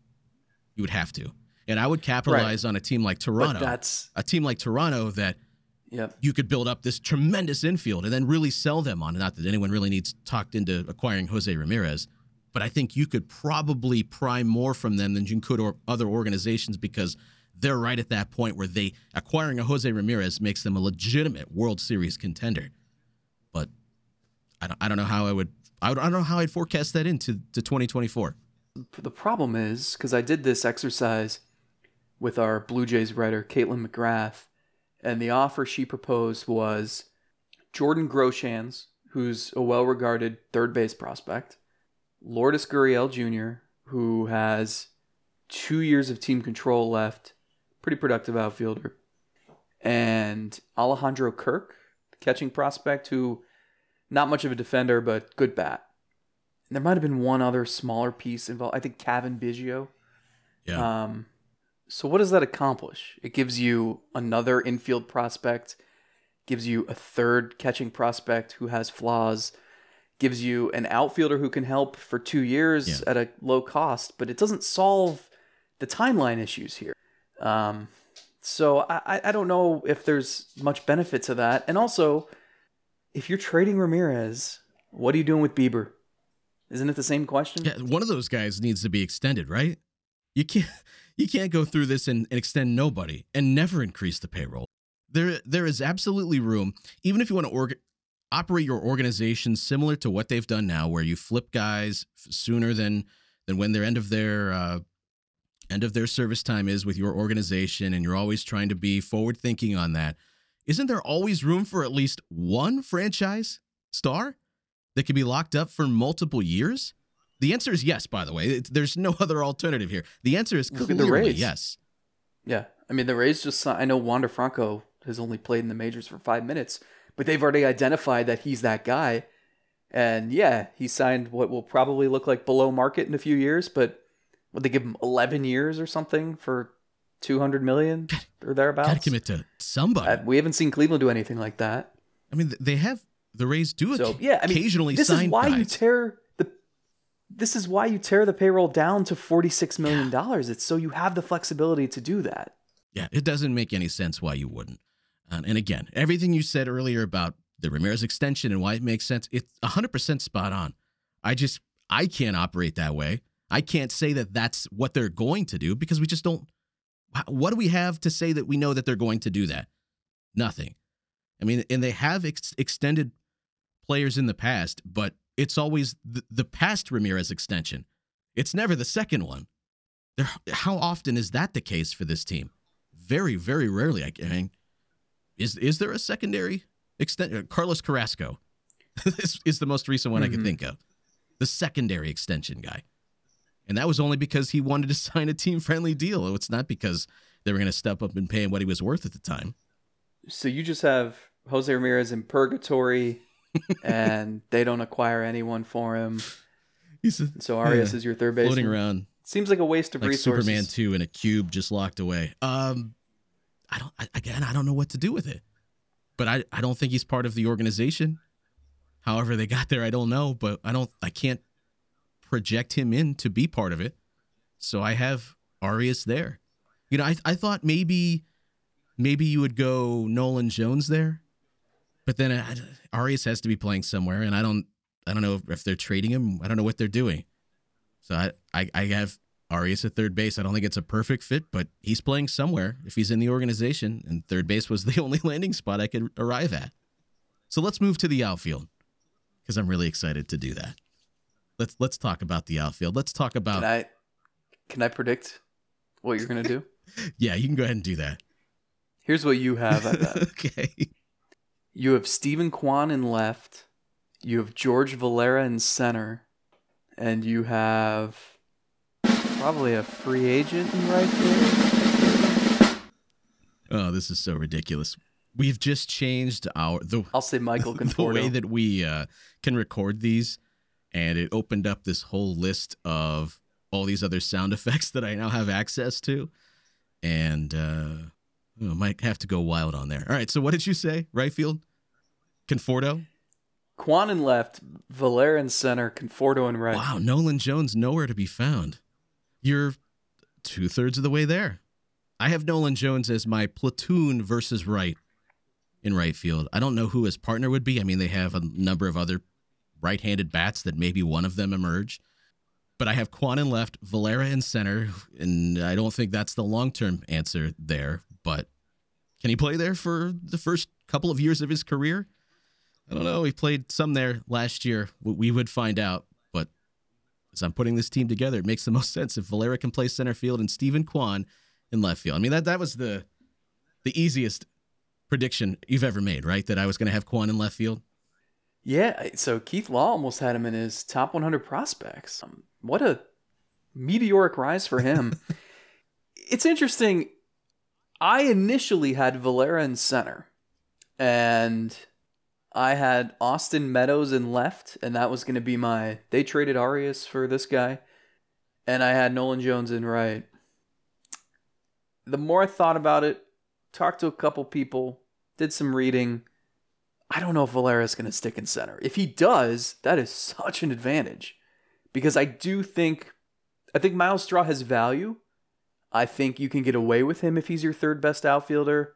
You would have to, and I would capitalize on a team like but Toronto, that's a team like Toronto that yep. you could build up this tremendous infield and then really sell them on. Not that anyone really needs talked into acquiring Jose Ramirez, but I think you could probably pry more from them than you could or other organizations because they're right at that point where they acquiring a Jose Ramirez makes them a legitimate World Series contender. But I don't, I don't know how I would I, would, I don't know how I'd forecast that into to 2024. The problem is because I did this exercise with our Blue Jays writer Caitlin McGrath, and the offer she proposed was Jordan Groshans, who's a well-regarded third base prospect, Lourdes Gurriel Jr., who has two years of team control left, pretty productive outfielder. And Alejandro Kirk, catching prospect, who not much of a defender, but good bat. And there might have been one other smaller piece involved. I think Cavan Biggio. Yeah. Um, so what does that accomplish? It gives you another infield prospect, gives you a third catching prospect who has flaws, gives you an outfielder who can help for two years Yeah. at a low cost, but it doesn't solve the timeline issues here. Um, so I, I- I don't know if there's much benefit to that. And also, if you're trading Ramirez, what are you doing with Bieber? Isn't it the same question? Yeah, one of those guys needs to be extended, right? You can't you can't go through this and, and extend nobody and never increase the payroll. There there is absolutely room, even if you want to org- operate your organization similar to what they've done now, where you flip guys sooner than than when their end of their uh, end of their service time is with your organization, and you're always trying to be forward thinking on that. Isn't there always room for at least one franchise star that could be locked up for multiple years? The answer is yes, by the way. It's, there's no other alternative here. The answer is Look at the clearly Rays. yes. Yeah, I mean the Rays just. I know Wander Franco has only played in the majors for five minutes, but they've already identified that he's that guy. And yeah, he signed what will probably look like below market in a few years, but would they give him eleven years or something for two hundred million or thereabouts? Got to commit to somebody. Uh, we haven't seen Cleveland do anything like that. I mean, they have the Rays do So yeah, I mean, occasionally this sign is why you tear. This is why you tear the payroll down to forty six million dollars. It's so you have the flexibility to do that. Yeah, it doesn't make any sense why you wouldn't. Um, and again, everything you said earlier about the Ramirez extension and why it makes sense, it's 100% spot on. I just, I can't operate that way. I can't say that that's what they're going to do because we just don't. What do we have to say that we know that they're going to do that? Nothing. I mean, and they have ex- extended players in the past, but it's always the, the past Ramirez extension. It's never the second one. There, how often is that the case for this team? Very, very rarely. I, I mean, is is there a secondary extent? uh, Carlos Carrasco is, is the most recent one I can Mhm. think of. The secondary extension guy, and that was only because he wanted to sign a team friendly deal. It's not because they were going to step up and pay him what he was worth at the time. So you just have Jose Ramirez in purgatory, and they don't acquire anyone for him. He's So Arias Yeah. is your third base. floating around Seems like a waste of like resources. Superman two in a cube just locked away. Um, I don't. I, again, I don't know what to do with it. But I, I don't think he's part of the organization. However, they got there, I don't know. But I don't. I can't project him in to be part of it. So I have Arias there. You know, I I thought maybe maybe you would go Nolan Jones there, but then I, Arias has to be playing somewhere, and I don't I don't know if they're trading him. I don't know what they're doing. So I, I, I have Arias at third base. I don't think it's a perfect fit, but he's playing somewhere if he's in the organization, and third base was the only landing spot I could arrive at. So let's move to the outfield because I'm really excited to do that. Let's let's talk about the outfield. Let's talk about Can I can I predict what you're gonna do? yeah. You can go ahead and do that. Here's what you have okay. You have Steven Kwan in left. You have George Valera in center, and you have probably a free agent in right field. Oh, this is so ridiculous. We've just changed our the I'll say Michael the Conforto. way that we uh, can record these, and it opened up this whole list of all these other sound effects that I now have access to, and uh, oh, might have to go wild on there. All right, so what did you say? Right field, Conforto. Kwan in left, Valera in center, Conforto in right. Wow, Nolan Jones nowhere to be found. You're two thirds of the way there. I have Nolan Jones as my platoon versus right in right field. I don't know who his partner would be. I mean, they have a number of other right handed bats that maybe one of them emerge. But I have Kwan in left, Valera in center, and I don't think that's the long term answer there. But can he play there for the first couple of years of his career? I don't know. He played some there last year. We- would find out. But as I'm putting this team together, it makes the most sense if Valera can play center field and Steven Kwan in left field. I mean that that was the the easiest prediction you've ever made, right? That I was going to have Kwan in left field. Yeah, so Keith Law almost had him in his top 100 prospects. Um, what a meteoric rise for him. it's interesting. I initially had Valera in center, and I had Austin Meadows in left, and that was going to be my. They traded Arias for this guy, and I had Nolan Jones in right. The more I thought about it, talked to a couple people, did some reading. I don't know if Valera's going to stick in center. If he does, that is such an advantage because I do think I think Myles Straw has value. I think you can get away with him if he's your third best outfielder.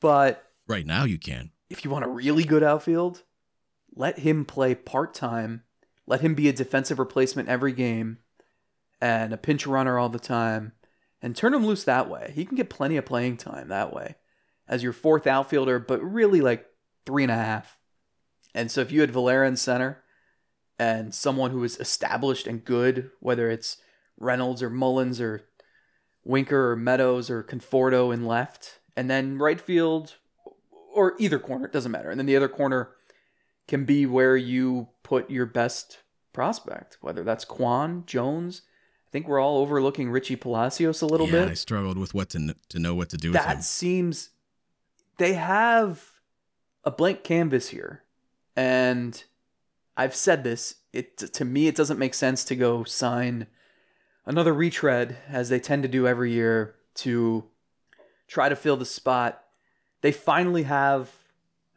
But Right now, you can. if you want a really good outfield, let him play part time. Let him be a defensive replacement every game and a pinch runner all the time and turn him loose that way. He can get plenty of playing time that way as your fourth outfielder, but really like three and a half. And so if you had Valera in center and someone who is established and good, whether it's Reynolds or Mullins or Winker or Meadows or Conforto in left, and then right field or either corner, it doesn't matter. And then the other corner can be where you put your best prospect, whether that's Kwan, Jones. I think we're all overlooking Richie Palacios a little yeah, bit I struggled with what to to know what to do him. that seems they have a blank canvas here and i've said this it to me it doesn't make sense to go sign another retread as they tend to do every year to try to fill the spot they finally have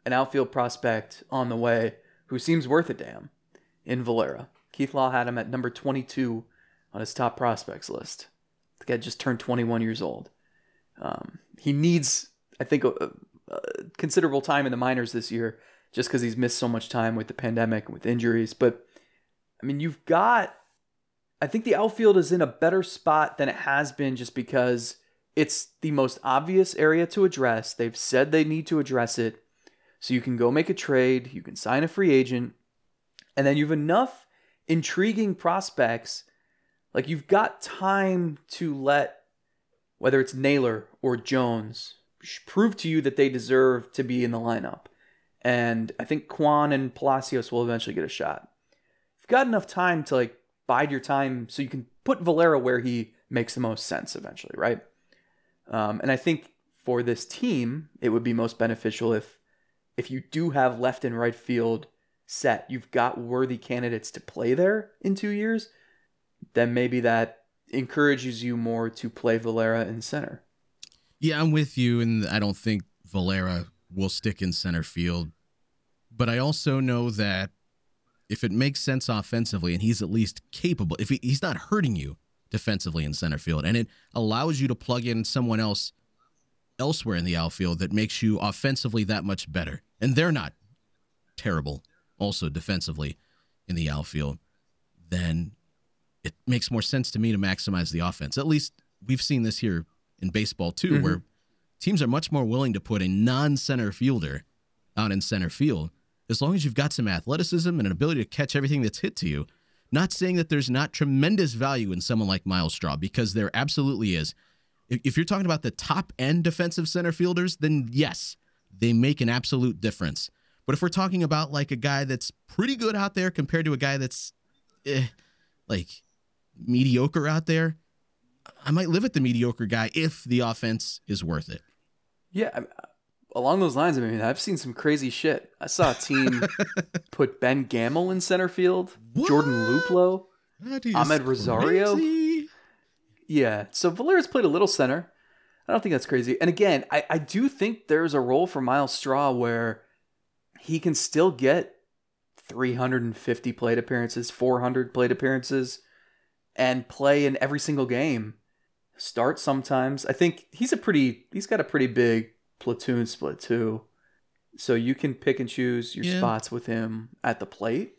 an outfield prospect on the way who seems worth a damn in valera keith law had him at number 22 on his top prospects list the guy just turned 21 years old um, he needs, I think, a, a- considerable time in the minors this year, just because he's missed so much time with the pandemic and with injuries. But I mean, you've got. I think the outfield is in a better spot than it has been, just because it's the most obvious area to address. They've said they need to address it, so you can go make a trade, you can sign a free agent, and then you have enough intriguing prospects. Like you've got time to let whether it's Naylor or Jones, prove to you that they deserve to be in the lineup. And I think Kwan and Palacios will eventually get a shot. You've got enough time to like bide your time so you can put Valera where he makes the most sense eventually, right? Um, and I think for this team, it would be most beneficial if if you do have left and right field set, you've got worthy candidates to play there in two years, then maybe that encourages you more to play Valera in center. Yeah, I'm with you, and I don't think Valera will stick in center field. But I also know that if it makes sense offensively and he's at least capable, if he, he's not hurting you defensively in center field, and it allows you to plug in someone else elsewhere in the outfield that makes you offensively that much better, and they're not terrible also defensively in the outfield, then it makes more sense to me to maximize the offense. At least we've seen this here in baseball too, Mhm. where teams are much more willing to put a non-center fielder out in center field as long as you've got some athleticism and an ability to catch everything that's hit to you. Not saying that there's not tremendous value in someone like Myles Straw because there absolutely is. If, you're talking about the top end defensive center fielders, then yes, they make an absolute difference. But if we're talking about like a guy that's pretty good out there compared to a guy that's eh, like mediocre out there, I might live with the mediocre guy if the offense is worth it. Yeah, along those lines, I mean, I've seen some crazy shit. I saw a team put Ben Gamel in center field, Jordan What? Luplow. Amed Rosario? crazy. Yeah, so Valera's played a little center. I don't think that's crazy. And again, I, I do think there's a role for Myles Straw where he can still get 350 plate appearances, 400 plate appearances, and play in every single game. Start sometimes. I think he's a pretty, he's got a pretty big platoon split too. So you can pick and choose your Yeah. spots with him at the plate.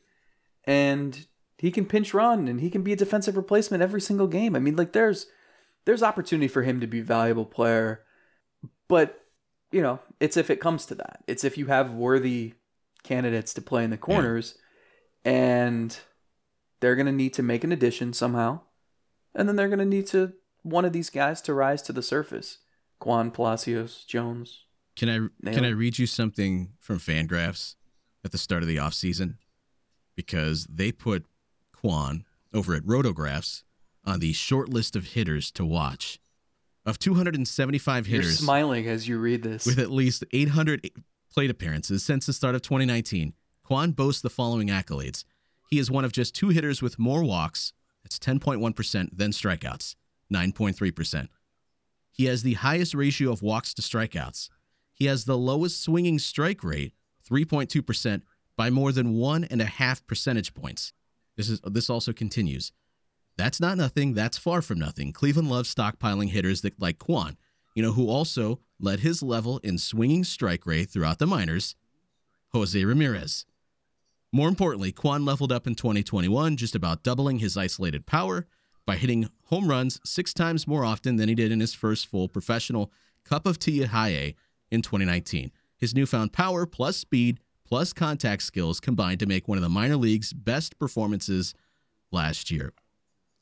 And he can pinch run and he can be a defensive replacement every single game. I mean, like there's there's opportunity for him to be a valuable player. But, you know, it's if it comes to that. It's if you have worthy candidates to play in the corners and they're going to need to make an addition somehow. And then they're going to need to one of these guys to rise to the surface. Kwan Palacios, Jones. Can I Nail can it. I read you something from Fangraphs at the start of the offseason? Because they put Kwan over at Rotographs on the short list of hitters to watch of 275 hitters, You're smiling as you read this. with at least 800 plate appearances since the start of 2019, Kwan boasts the following accolades. He is one of just two hitters with more walks, that's 10.1%, than strikeouts, 9.3%. He has the highest ratio of walks to strikeouts. He has the lowest swinging strike rate, 3.2%, by more than one and a half percentage points. This is this also continues. That's not nothing. That's far from nothing. Cleveland loves stockpiling hitters that like Kwan, you know, who also led his level in swinging strike rate throughout the minors, Jose Ramirez. More importantly, Kwan leveled up in 2021, just about doubling his isolated power by hitting home runs six times more often than he did in his first full professional Cup of Tea at High A in 2019. His newfound power plus speed plus contact skills combined to make one of the minor league's best performances last year.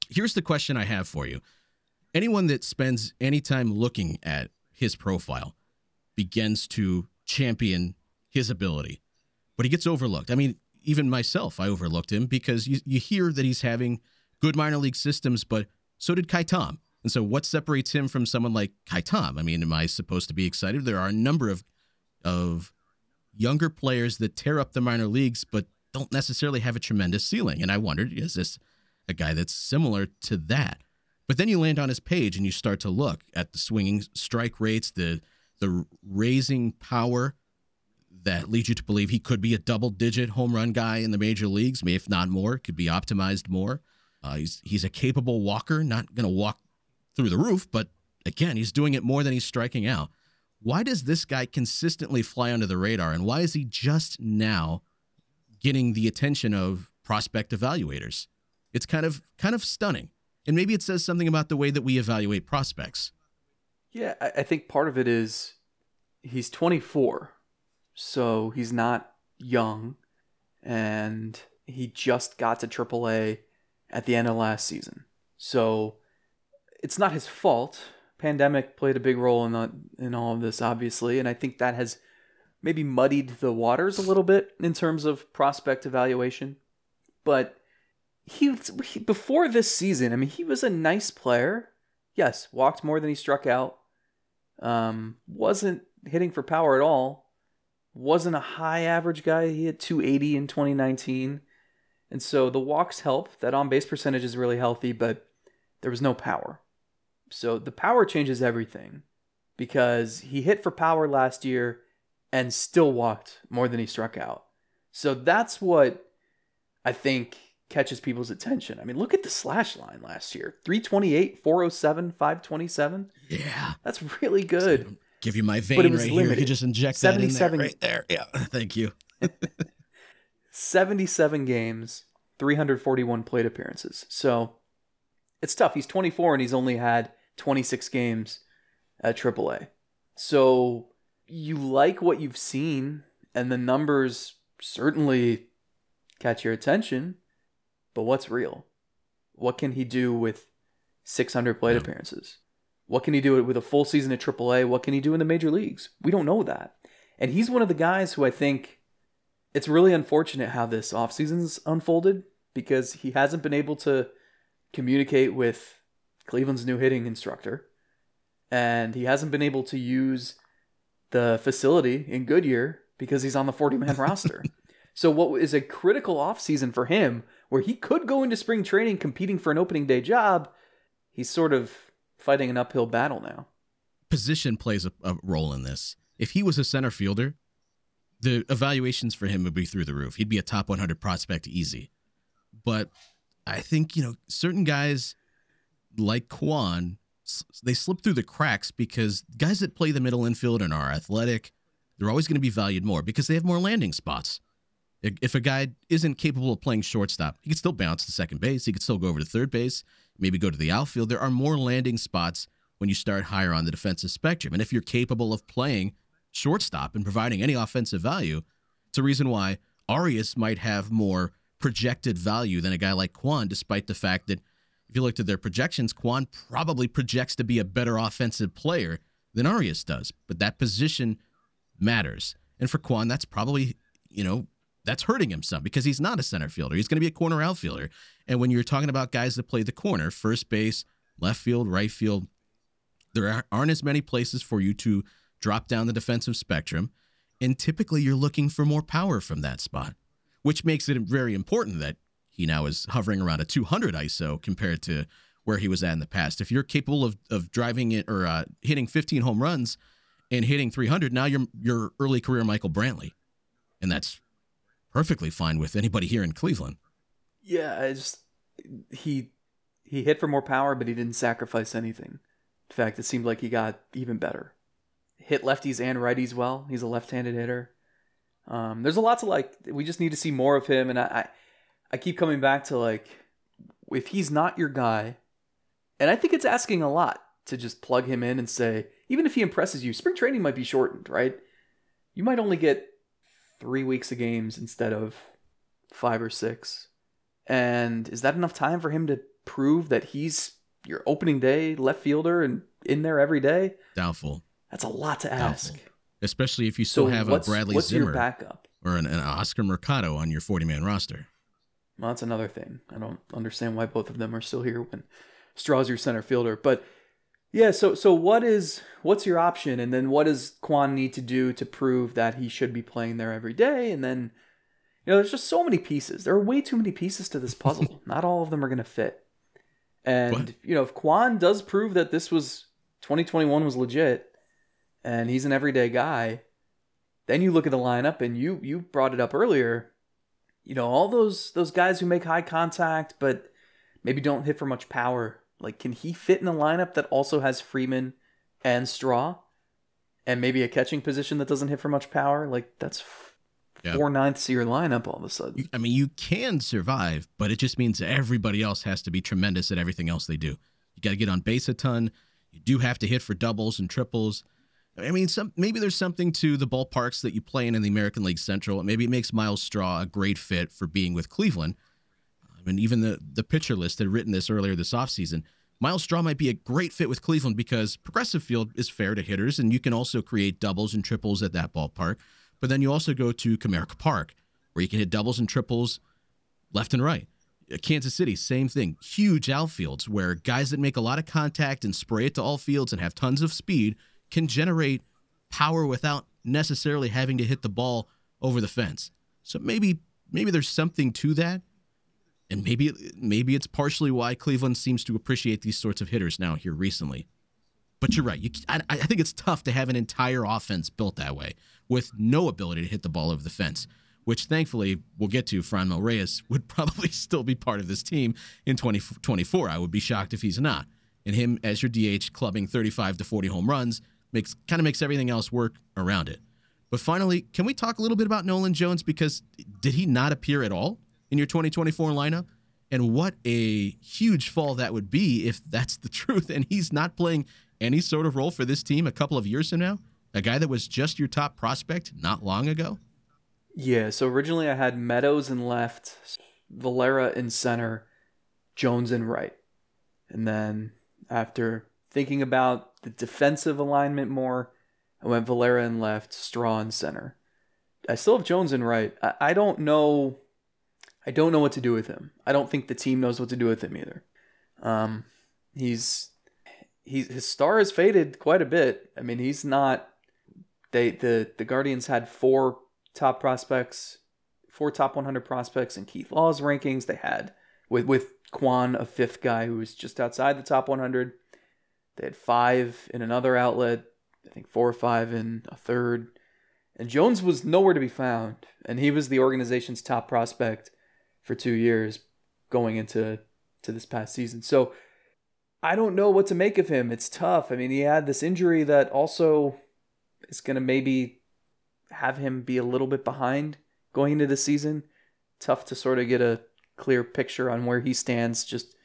Here's the question I have for you. Anyone that spends any time looking at his profile begins to champion his ability, but he gets overlooked. I mean, even myself, I overlooked him because you, you hear that he's having good minor league systems, but so did Ka'ai Tom. And so, what separates him from someone like Ka'ai Tom? I mean, am I supposed to be excited? There are a number of of younger players that tear up the minor leagues, but don't necessarily have a tremendous ceiling. And I wondered, is this a guy that's similar to that? But then you land on his page and you start to look at the swinging strike rates, the the raising power that leads you to believe he could be a double digit home run guy in the major leagues, if not more, could be optimized more. Uh, he's he's a capable walker, not going to walk through the roof, but again, he's doing it more than he's striking out. Why does this guy consistently fly under the radar, and why is he just now getting the attention of prospect evaluators? It's kind of kind of stunning, and maybe it says something about the way that we evaluate prospects. Yeah, I, I think part of it is he's 24, so he's not young, and he just got to AAA at the end of last season. So it's not his fault. Pandemic played a big role in the, in all of this, obviously, and I think that has maybe muddied the waters a little bit in terms of prospect evaluation. But he, he before this season, I mean, he was a nice player. Yes, walked more than he struck out. Um, wasn't hitting for power at all. Wasn't a high average guy. He had 280 in 2019. And so the walks help. That on base percentage is really healthy, but there was no power. So the power changes everything because he hit for power last year and still walked more than he struck out. So that's what I think catches people's attention. I mean, look at the slash line last year 328, 407, 527. Yeah, That's really good. give you my vein right here. You could just inject that in there, right there. Yeah, thank you. 77 games, 341 plate appearances. So it's tough. He's 24 and he's only had 26 games at AAA. So you like what you've seen, and the numbers certainly catch your attention. But what's real? What can he do with 600 plate appearances? What can he do with a full season at AAA? What can he do in the major leagues? We don't know that. And he's one of the guys who I think it's really unfortunate how this offseason's unfolded because he hasn't been able to communicate with Cleveland's new hitting instructor and he hasn't been able to use the facility in Goodyear because he's on the 40 man roster. So what is a critical offseason for him where he could go into spring training competing for an opening day job, he's sort of fighting an uphill battle now. Position plays a, a role in this. If he was a center fielder, the evaluations for him would be through the roof. He'd be a top 100 prospect easy. But I think, you know, certain guys like Kwan, they slip through the cracks because guys that play the middle infield and are athletic, they're always going to be valued more because they have more landing spots. If a guy isn't capable of playing shortstop, he could still bounce to second base. He could still go over to third base, maybe go to the outfield. There are more landing spots when you start higher on the defensive spectrum. And if you're capable of playing shortstop and providing any offensive value, it's a reason why Arias might have more projected value than a guy like Kwan, despite the fact that if you looked at their projections, Kwan probably projects to be a better offensive player than Arias does. But that position matters. And for Kwan, that's probably, you know, that's hurting him some because he's not a center fielder. He's going to be a corner outfielder. And when you're talking about guys that play the corner, first base, left field, right field, there aren't as many places for you to drop down the defensive spectrum. And typically you're looking for more power from that spot, which makes it very important that he now is hovering around a 200 ISO compared to where he was at in the past. If you're capable of, of driving it or uh, hitting 15 home runs and hitting 300, now you're your early career Michael Brantley. And that's perfectly fine with anybody here in Cleveland. Yeah, I just he he hit for more power, but he didn't sacrifice anything. In fact, it seemed like he got even better. Hit lefties and righties well. He's a left-handed hitter. Um, there's a lot to like. We just need to see more of him, and I, I, I keep coming back to like, if he's not your guy, and I think it's asking a lot to just plug him in and say, even if he impresses you, spring training might be shortened, right? You might only get three weeks of games instead of five or six. And is that enough time for him to prove that he's your opening day left fielder and in there every day? Doubtful. That's a lot to ask. Especially if you still So have a Bradley what's Zimmer your backup? or an, an Oscar Mercado on your 40 man roster. Well, that's another thing. I don't understand why both of them are still here when Straw's your center fielder. But yeah, so so what is what's your option, and then what does Kwan need to do to prove that he should be playing there every day? And then you know, there's just so many pieces. There are way too many pieces to this puzzle. Not all of them are going to fit. And What? you know, if Kwan does prove that this was 2021 was legit, and he's an everyday guy, then you look at the lineup, and you you brought it up earlier you know all those those guys who make high contact but maybe don't hit for much power like can he fit in a lineup that also has freeman and straw and maybe a catching position that doesn't hit for much power like that's Yeah. four ninths of your lineup all of a sudden I mean, you can survive, but it just means everybody else has to be tremendous at everything else they do. You got to get on base a ton. You do have to hit for doubles and triples. I mean, some maybe there's something to the ballparks that you play in in the American League Central. Maybe it makes Myles Straw a great fit for being with Cleveland. I mean, even the the pitcher list had written this earlier this offseason. Myles Straw might be a great fit with Cleveland because Progressive Field is fair to hitters, and you can also create doubles and triples at that ballpark. But then you also go to Comerica Park, where you can hit doubles and triples left and right. Uh, Kansas City, same thing. Huge outfields where guys that make a lot of contact and spray it to all fields and have tons of speed can generate power without necessarily having to hit the ball over the fence. So maybe maybe there's something to that. And maybe maybe it's partially why Cleveland seems to appreciate these sorts of hitters now here recently. But you're right. You, I, I think it's tough to have an entire offense built that way with no ability to hit the ball over the fence, which thankfully we'll get to. Franmil Reyes would probably still be part of this team in 2024. I would be shocked if he's not. And him as your DH clubbing 35 to 40 home runs makes kind of makes everything else work around it. But finally, can we talk a little bit about Nolan Jones because did he not appear at all in your 2024 lineup? And what a huge fall that would be if that's the truth and he's not playing any sort of role for this team a couple of years from now? A guy that was just your top prospect not long ago? yeah so originally i had meadows in left valera in center jones in right and then after thinking about the defensive alignment more I went Valera in left, Straw in center. I still have Jones in right. I, I don't know. I don't know what to do with him. I don't think the team knows what to do with him either. Um, he's he's his star has faded quite a bit. I mean, he's not. They the the Guardians had four top prospects, four top 100 prospects in Keith Law's rankings. They had with with Kwan a fifth guy who was just outside the top 100. They had five in another outlet. I think four or five in a third. And Jones was nowhere to be found. And he was the organization's top prospect for two years going into to this past season. So I don't know what to make of him. It's tough. I mean, he had this injury that also is going to maybe have him be a little bit behind going into the season. Tough to sort of get a clear picture on where he stands just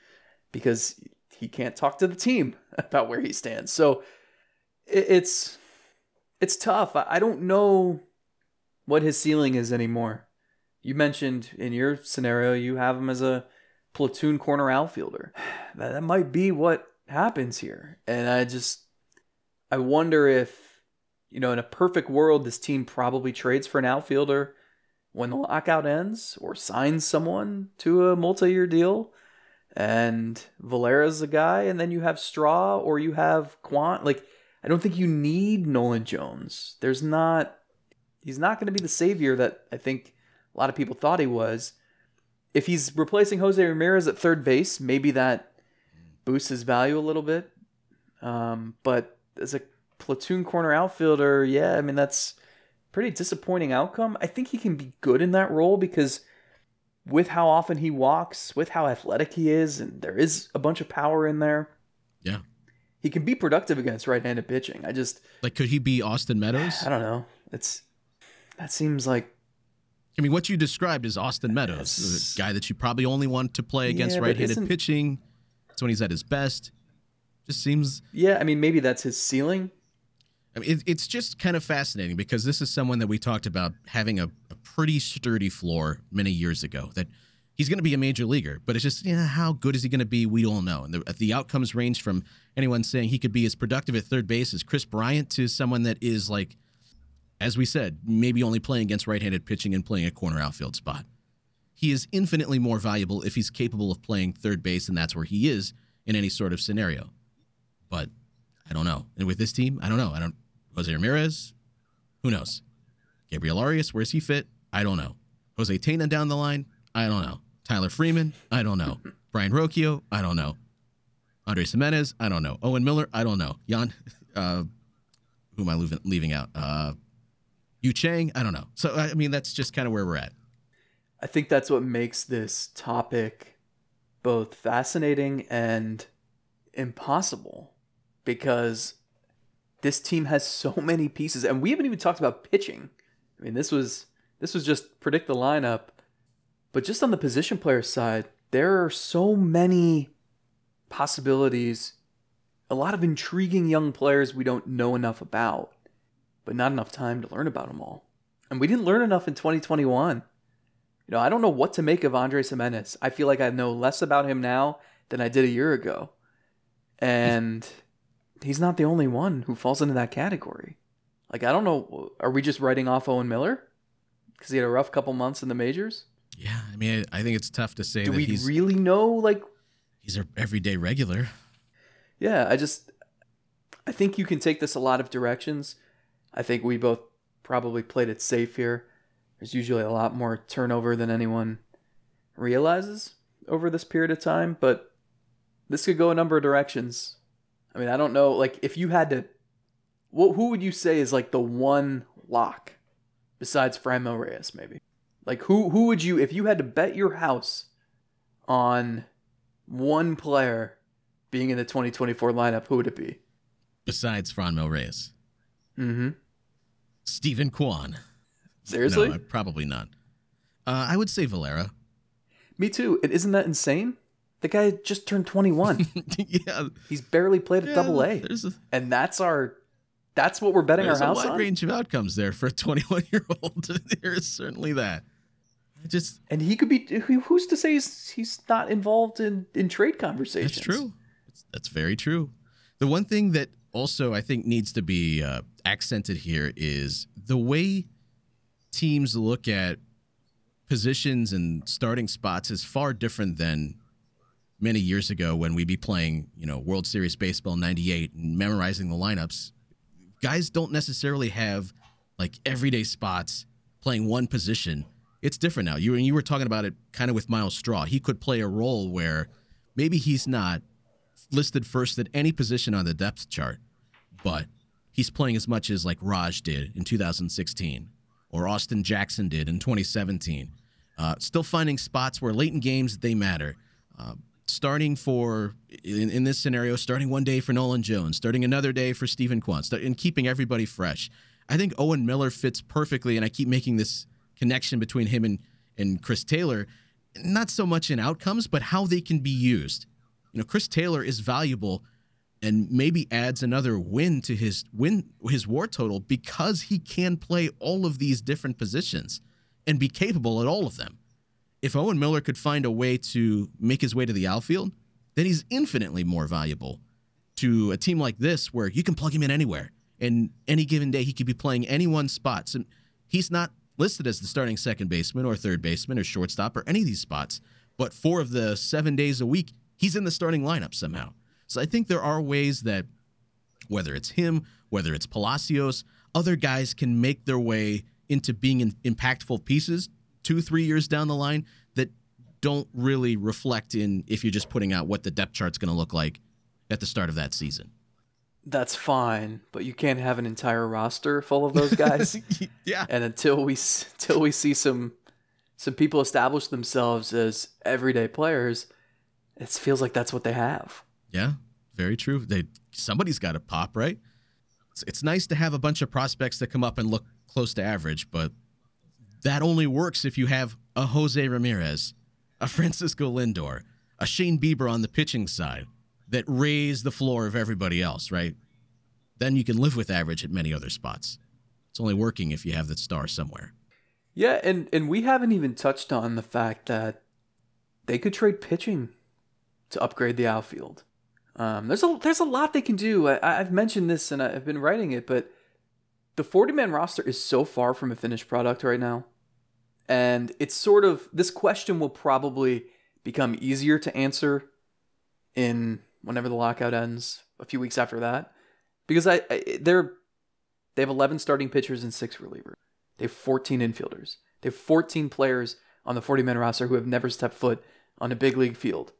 because he can't talk to the team about where he stands. So it's it's tough. I don't know what his ceiling is anymore. You mentioned in your scenario you have him as a platoon corner outfielder. That, that might be what happens here. And I just I wonder if you know in a perfect world this team probably trades for an outfielder when the lockout ends or signs someone to a multi-year deal and Valera's a guy, and then you have Straw or you have Quant. Like, I don't think you need Nolan Jones. There's not, he's not going to be the savior that I think a lot of people thought he was. If he's replacing Jose Ramirez at third base, maybe that boosts his value a little bit. Um, but as a platoon corner outfielder, yeah, I mean, that's pretty disappointing outcome. I think he can be good in that role because with how often he walks, with how athletic he is, and there is a bunch of power in there. Yeah. He can be productive against right-handed pitching. I just Like, could he be Austin Meadows? I don't know. It's that seems like I mean, what you described is Austin Meadows, Yes. a guy that you probably only want to play against Yeah, right-handed pitching. That's when he's at his best. Just seems. yeah, I mean maybe that's his ceiling. Mean, it, it's just kind of fascinating because this is someone that we talked about having a, a pretty sturdy floor many years ago. That he's going to be a major leaguer, but it's just yeah, how good is he going to be? We don't know. And the, the outcomes range from anyone saying he could be as productive at third base as Kris Bryant to someone that is like, as we said, maybe only playing against right-handed pitching and playing a corner outfield spot. He is infinitely more valuable if he's capable of playing third base, and that's where he is in any sort of scenario. But I don't know. And with this team, I don't know. I don't. Jose Ramirez, who knows? Gabriel Arias, where's he fit? I don't know. Jose Tena down the line, I don't know. Tyler Freeman, I don't know. Brayan Rocchio, I don't know. Andre Gimenez, I don't know. Owen Miller, I don't know. Jan, uh, who am I leaving, leaving out? Uh, Yu Chang, I don't know. So I mean, that's just kind of where we're at. I think that's what makes this topic both fascinating and impossible because this team has so many pieces and we haven't even talked about pitching. I mean, this was this was just predict the lineup, but just on the position player side, there are so many possibilities, a lot of intriguing young players we don't know enough about, but not enough time to learn about them all. And we didn't learn enough in 2021. You know, I don't know what to make of Andres Gimenez. I feel like I know less about him now than I did a year ago. And he's not the only one who falls into that category. Like, I don't know. Are we just writing off Owen Miller? Because he had a rough couple months in the majors? Yeah, I mean, I think it's tough to say Do we really know? Like, he's our everyday regular. yeah, I just. I think you can take this a lot of directions. I think we both probably played it safe here. There's usually a lot more turnover than anyone realizes over this period of time, but this could go a number of directions. I mean, I don't know. Like, if you had to, what who would you say is like the one lock besides Franmil Reyes? Maybe. Like, who who would you if you had to bet your house on one player being in the 2024 lineup? Who would it be? Besides Franmil Reyes, Mm-hmm. Steven Kwan. Seriously? No, probably not. Uh, I would say Valera. Me too. And isn't that insane? The guy just turned 21. yeah, He's barely played at yeah, Double A, There's a, and that's our. That's what we're betting our there's our a wide on. range of outcomes there for a 21 year old. there is certainly that. I just And he could be. Who's to say he's, he's not involved in, in trade conversations? That's true. That's, that's very true. The one thing that also I think needs to be uh, accented here is the way teams look at positions and starting spots is far different than many years ago when we'd be playing, you know, World Series baseball 98 and memorizing the lineups. Guys don't necessarily have like everyday spots playing one position. It's different now. You and you were talking about it kind of with Myles Straw. He could play a role where maybe he's not listed first at any position on the depth chart, but he's playing as much as like Raj did in 2016 or Austin Jackson did in 2017. Uh, still finding spots where late in games they matter. Uh, starting for in, in this scenario, starting one day for Nolan Jones, starting another day for Steven Kwan, start, and keeping everybody fresh. I think Owen Miller fits perfectly, and I keep making this connection between him and and Chris Taylor, not so much in outcomes, but how they can be used. You know, Chris Taylor is valuable and maybe adds another win to his win his war total because he can play all of these different positions and be capable at all of them. If Owen Miller could find a way to make his way to the outfield, then he's infinitely more valuable to a team like this where you can plug him in anywhere. And any given day he could be playing any one spot. So he's not listed as the starting second baseman or third baseman or shortstop or any of these spots. But four of the seven days a week, he's in the starting lineup somehow. So I think there are ways that whether it's him, whether it's Palacios, other guys can make their way into being in, impactful pieces two, three years down the line that don't really reflect in if you're just putting out what the depth chart's going to look like at the start of that season. That's fine, but you can't have an entire roster full of those guys. yeah. And until we until we see some some people establish themselves as everyday players, it feels like that's what they have. Yeah, very true. They somebody's got to pop, right? It's, it's nice to have a bunch of prospects that come up and look close to average, but that only works if you have a Jose Ramirez, a Francisco Lindor, a Shane Bieber on the pitching side that raise the floor of everybody else, right? Then you can live with average at many other spots. It's only working if you have that star somewhere. Yeah, and and we haven't even touched on the fact that they could trade pitching to upgrade the outfield. Um, there's a there's a lot they can do. I, have mentioned this and I've been writing it, but the 40 man roster is so far from a finished product right now, and it's sort of this question will probably become easier to answer in whenever the lockout ends, a few weeks after that, because I, I they're they have 11 starting pitchers and six relievers. They have 14 infielders. They have 14 players on the 40 man roster who have never stepped foot on a big league field.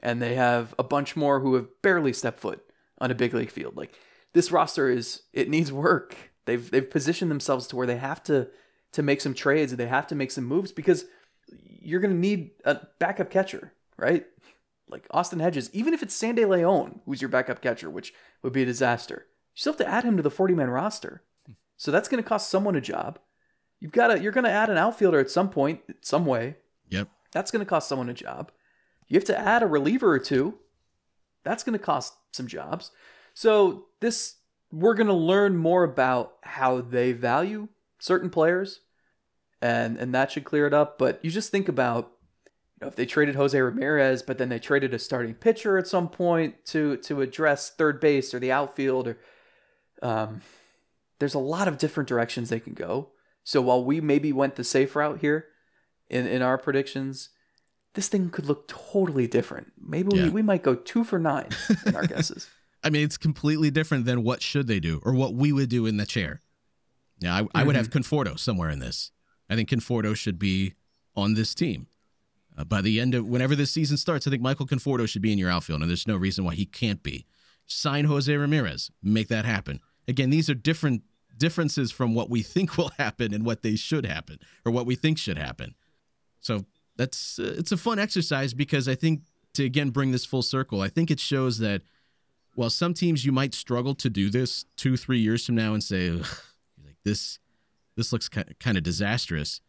And they have a bunch more who have barely stepped foot on a big league field. Like this roster is it needs work. They've they've positioned themselves to where they have to to make some trades they have to make some moves because you're going to need a backup catcher, right? like Austin Hedges, even if it's Sandy Leon, who's your backup catcher, which would be a disaster, you still have to add him to the 40 man roster. So that's going to cost someone a job. You've got to, you're going to add an outfielder at some point, some way. Yep. That's going to cost someone a job. You have to add a reliever or two. That's going to cost some jobs. So this, we're going to learn more about how they value certain players, and and that should clear it up. But you just think about know, if they traded Jose Ramirez, but then they traded a starting pitcher at some point to to address third base or the outfield, or um, there's a lot of different directions they can go. So while we maybe went the safe route here in in our predictions, this thing could look totally different. Maybe yeah. we, we might go two for nine in our guesses. I mean, it's completely different than what should they do or what we would do in the chair. Yeah, I, mm-hmm. I would have mm-hmm. Conforto somewhere in this. I think Conforto should be on this team. Uh, by the end of whenever this season starts, I think Michael Conforto should be in your outfield, and there's no reason why he can't be. Sign Jose Ramirez, make that happen. Again, these are different differences from what we think will happen and what they should happen, or what we think should happen. So that's uh, it's a fun exercise because I think to again bring this full circle, I think it shows that while some teams you might struggle to do this two, three years from now and say this, this looks kind of disastrous.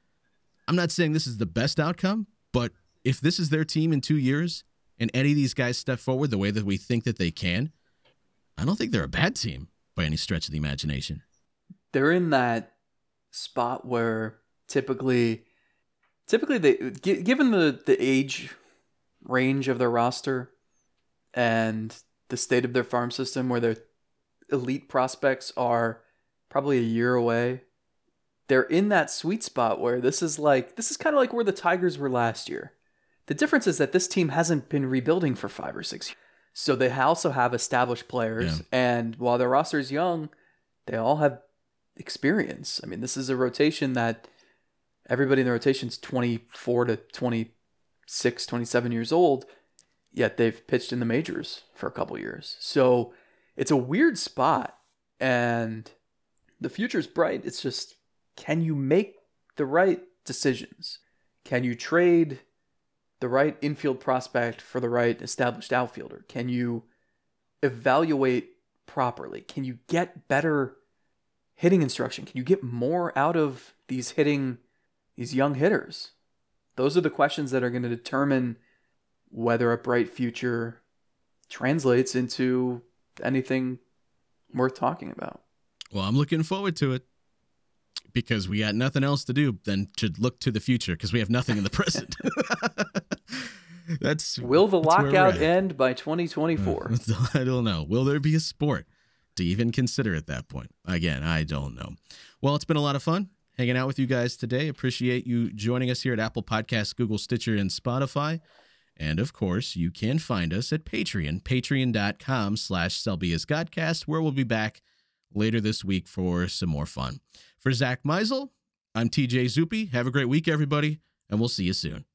I'm not saying this is the best outcome, but if this is their team in two years and any of these guys step forward the way that we think that they can, I don't think they're a bad team by any stretch of the imagination. They're in that spot where typically, typically they given the the age range of their roster and the state of their farm system, where their elite prospects are probably a year away they're in that sweet spot where this is like this is kind of like where the Tigers were last year. The difference is that this team hasn't been rebuilding for five or six years. So they also have established players, yeah. and while their roster is young, they all have experience. I mean, this is a rotation that everybody in the rotation is 24 to 26, 27 years old, yet they've pitched in the majors for a couple years. So it's a weird spot, and the future's bright. It's just can you make the right decisions? Can you trade the right infield prospect for the right established outfielder? Can you evaluate properly? Can you get better hitting instruction? Can you get more out of these hitting these young hitters? Those are the questions that are going to determine whether a bright future translates into anything worth talking about. Well, I'm looking forward to it because we got nothing else to do than to look to the future because we have nothing in the present. that's will the that's lockout end by 2024? I don't know. Will there be a sport to even consider at that point? Again, I don't know. Well, it's been a lot of fun hanging out with you guys today. Appreciate you joining us here at Apple Podcasts, Google, Stitcher, and Spotify. And of course, you can find us at Patreon, patreon.com slash Godcast, where we'll be back later this week for some more fun. For Zack Meisel, I'm TJ Zuppe. Have a great week, everybody, and we'll see you soon.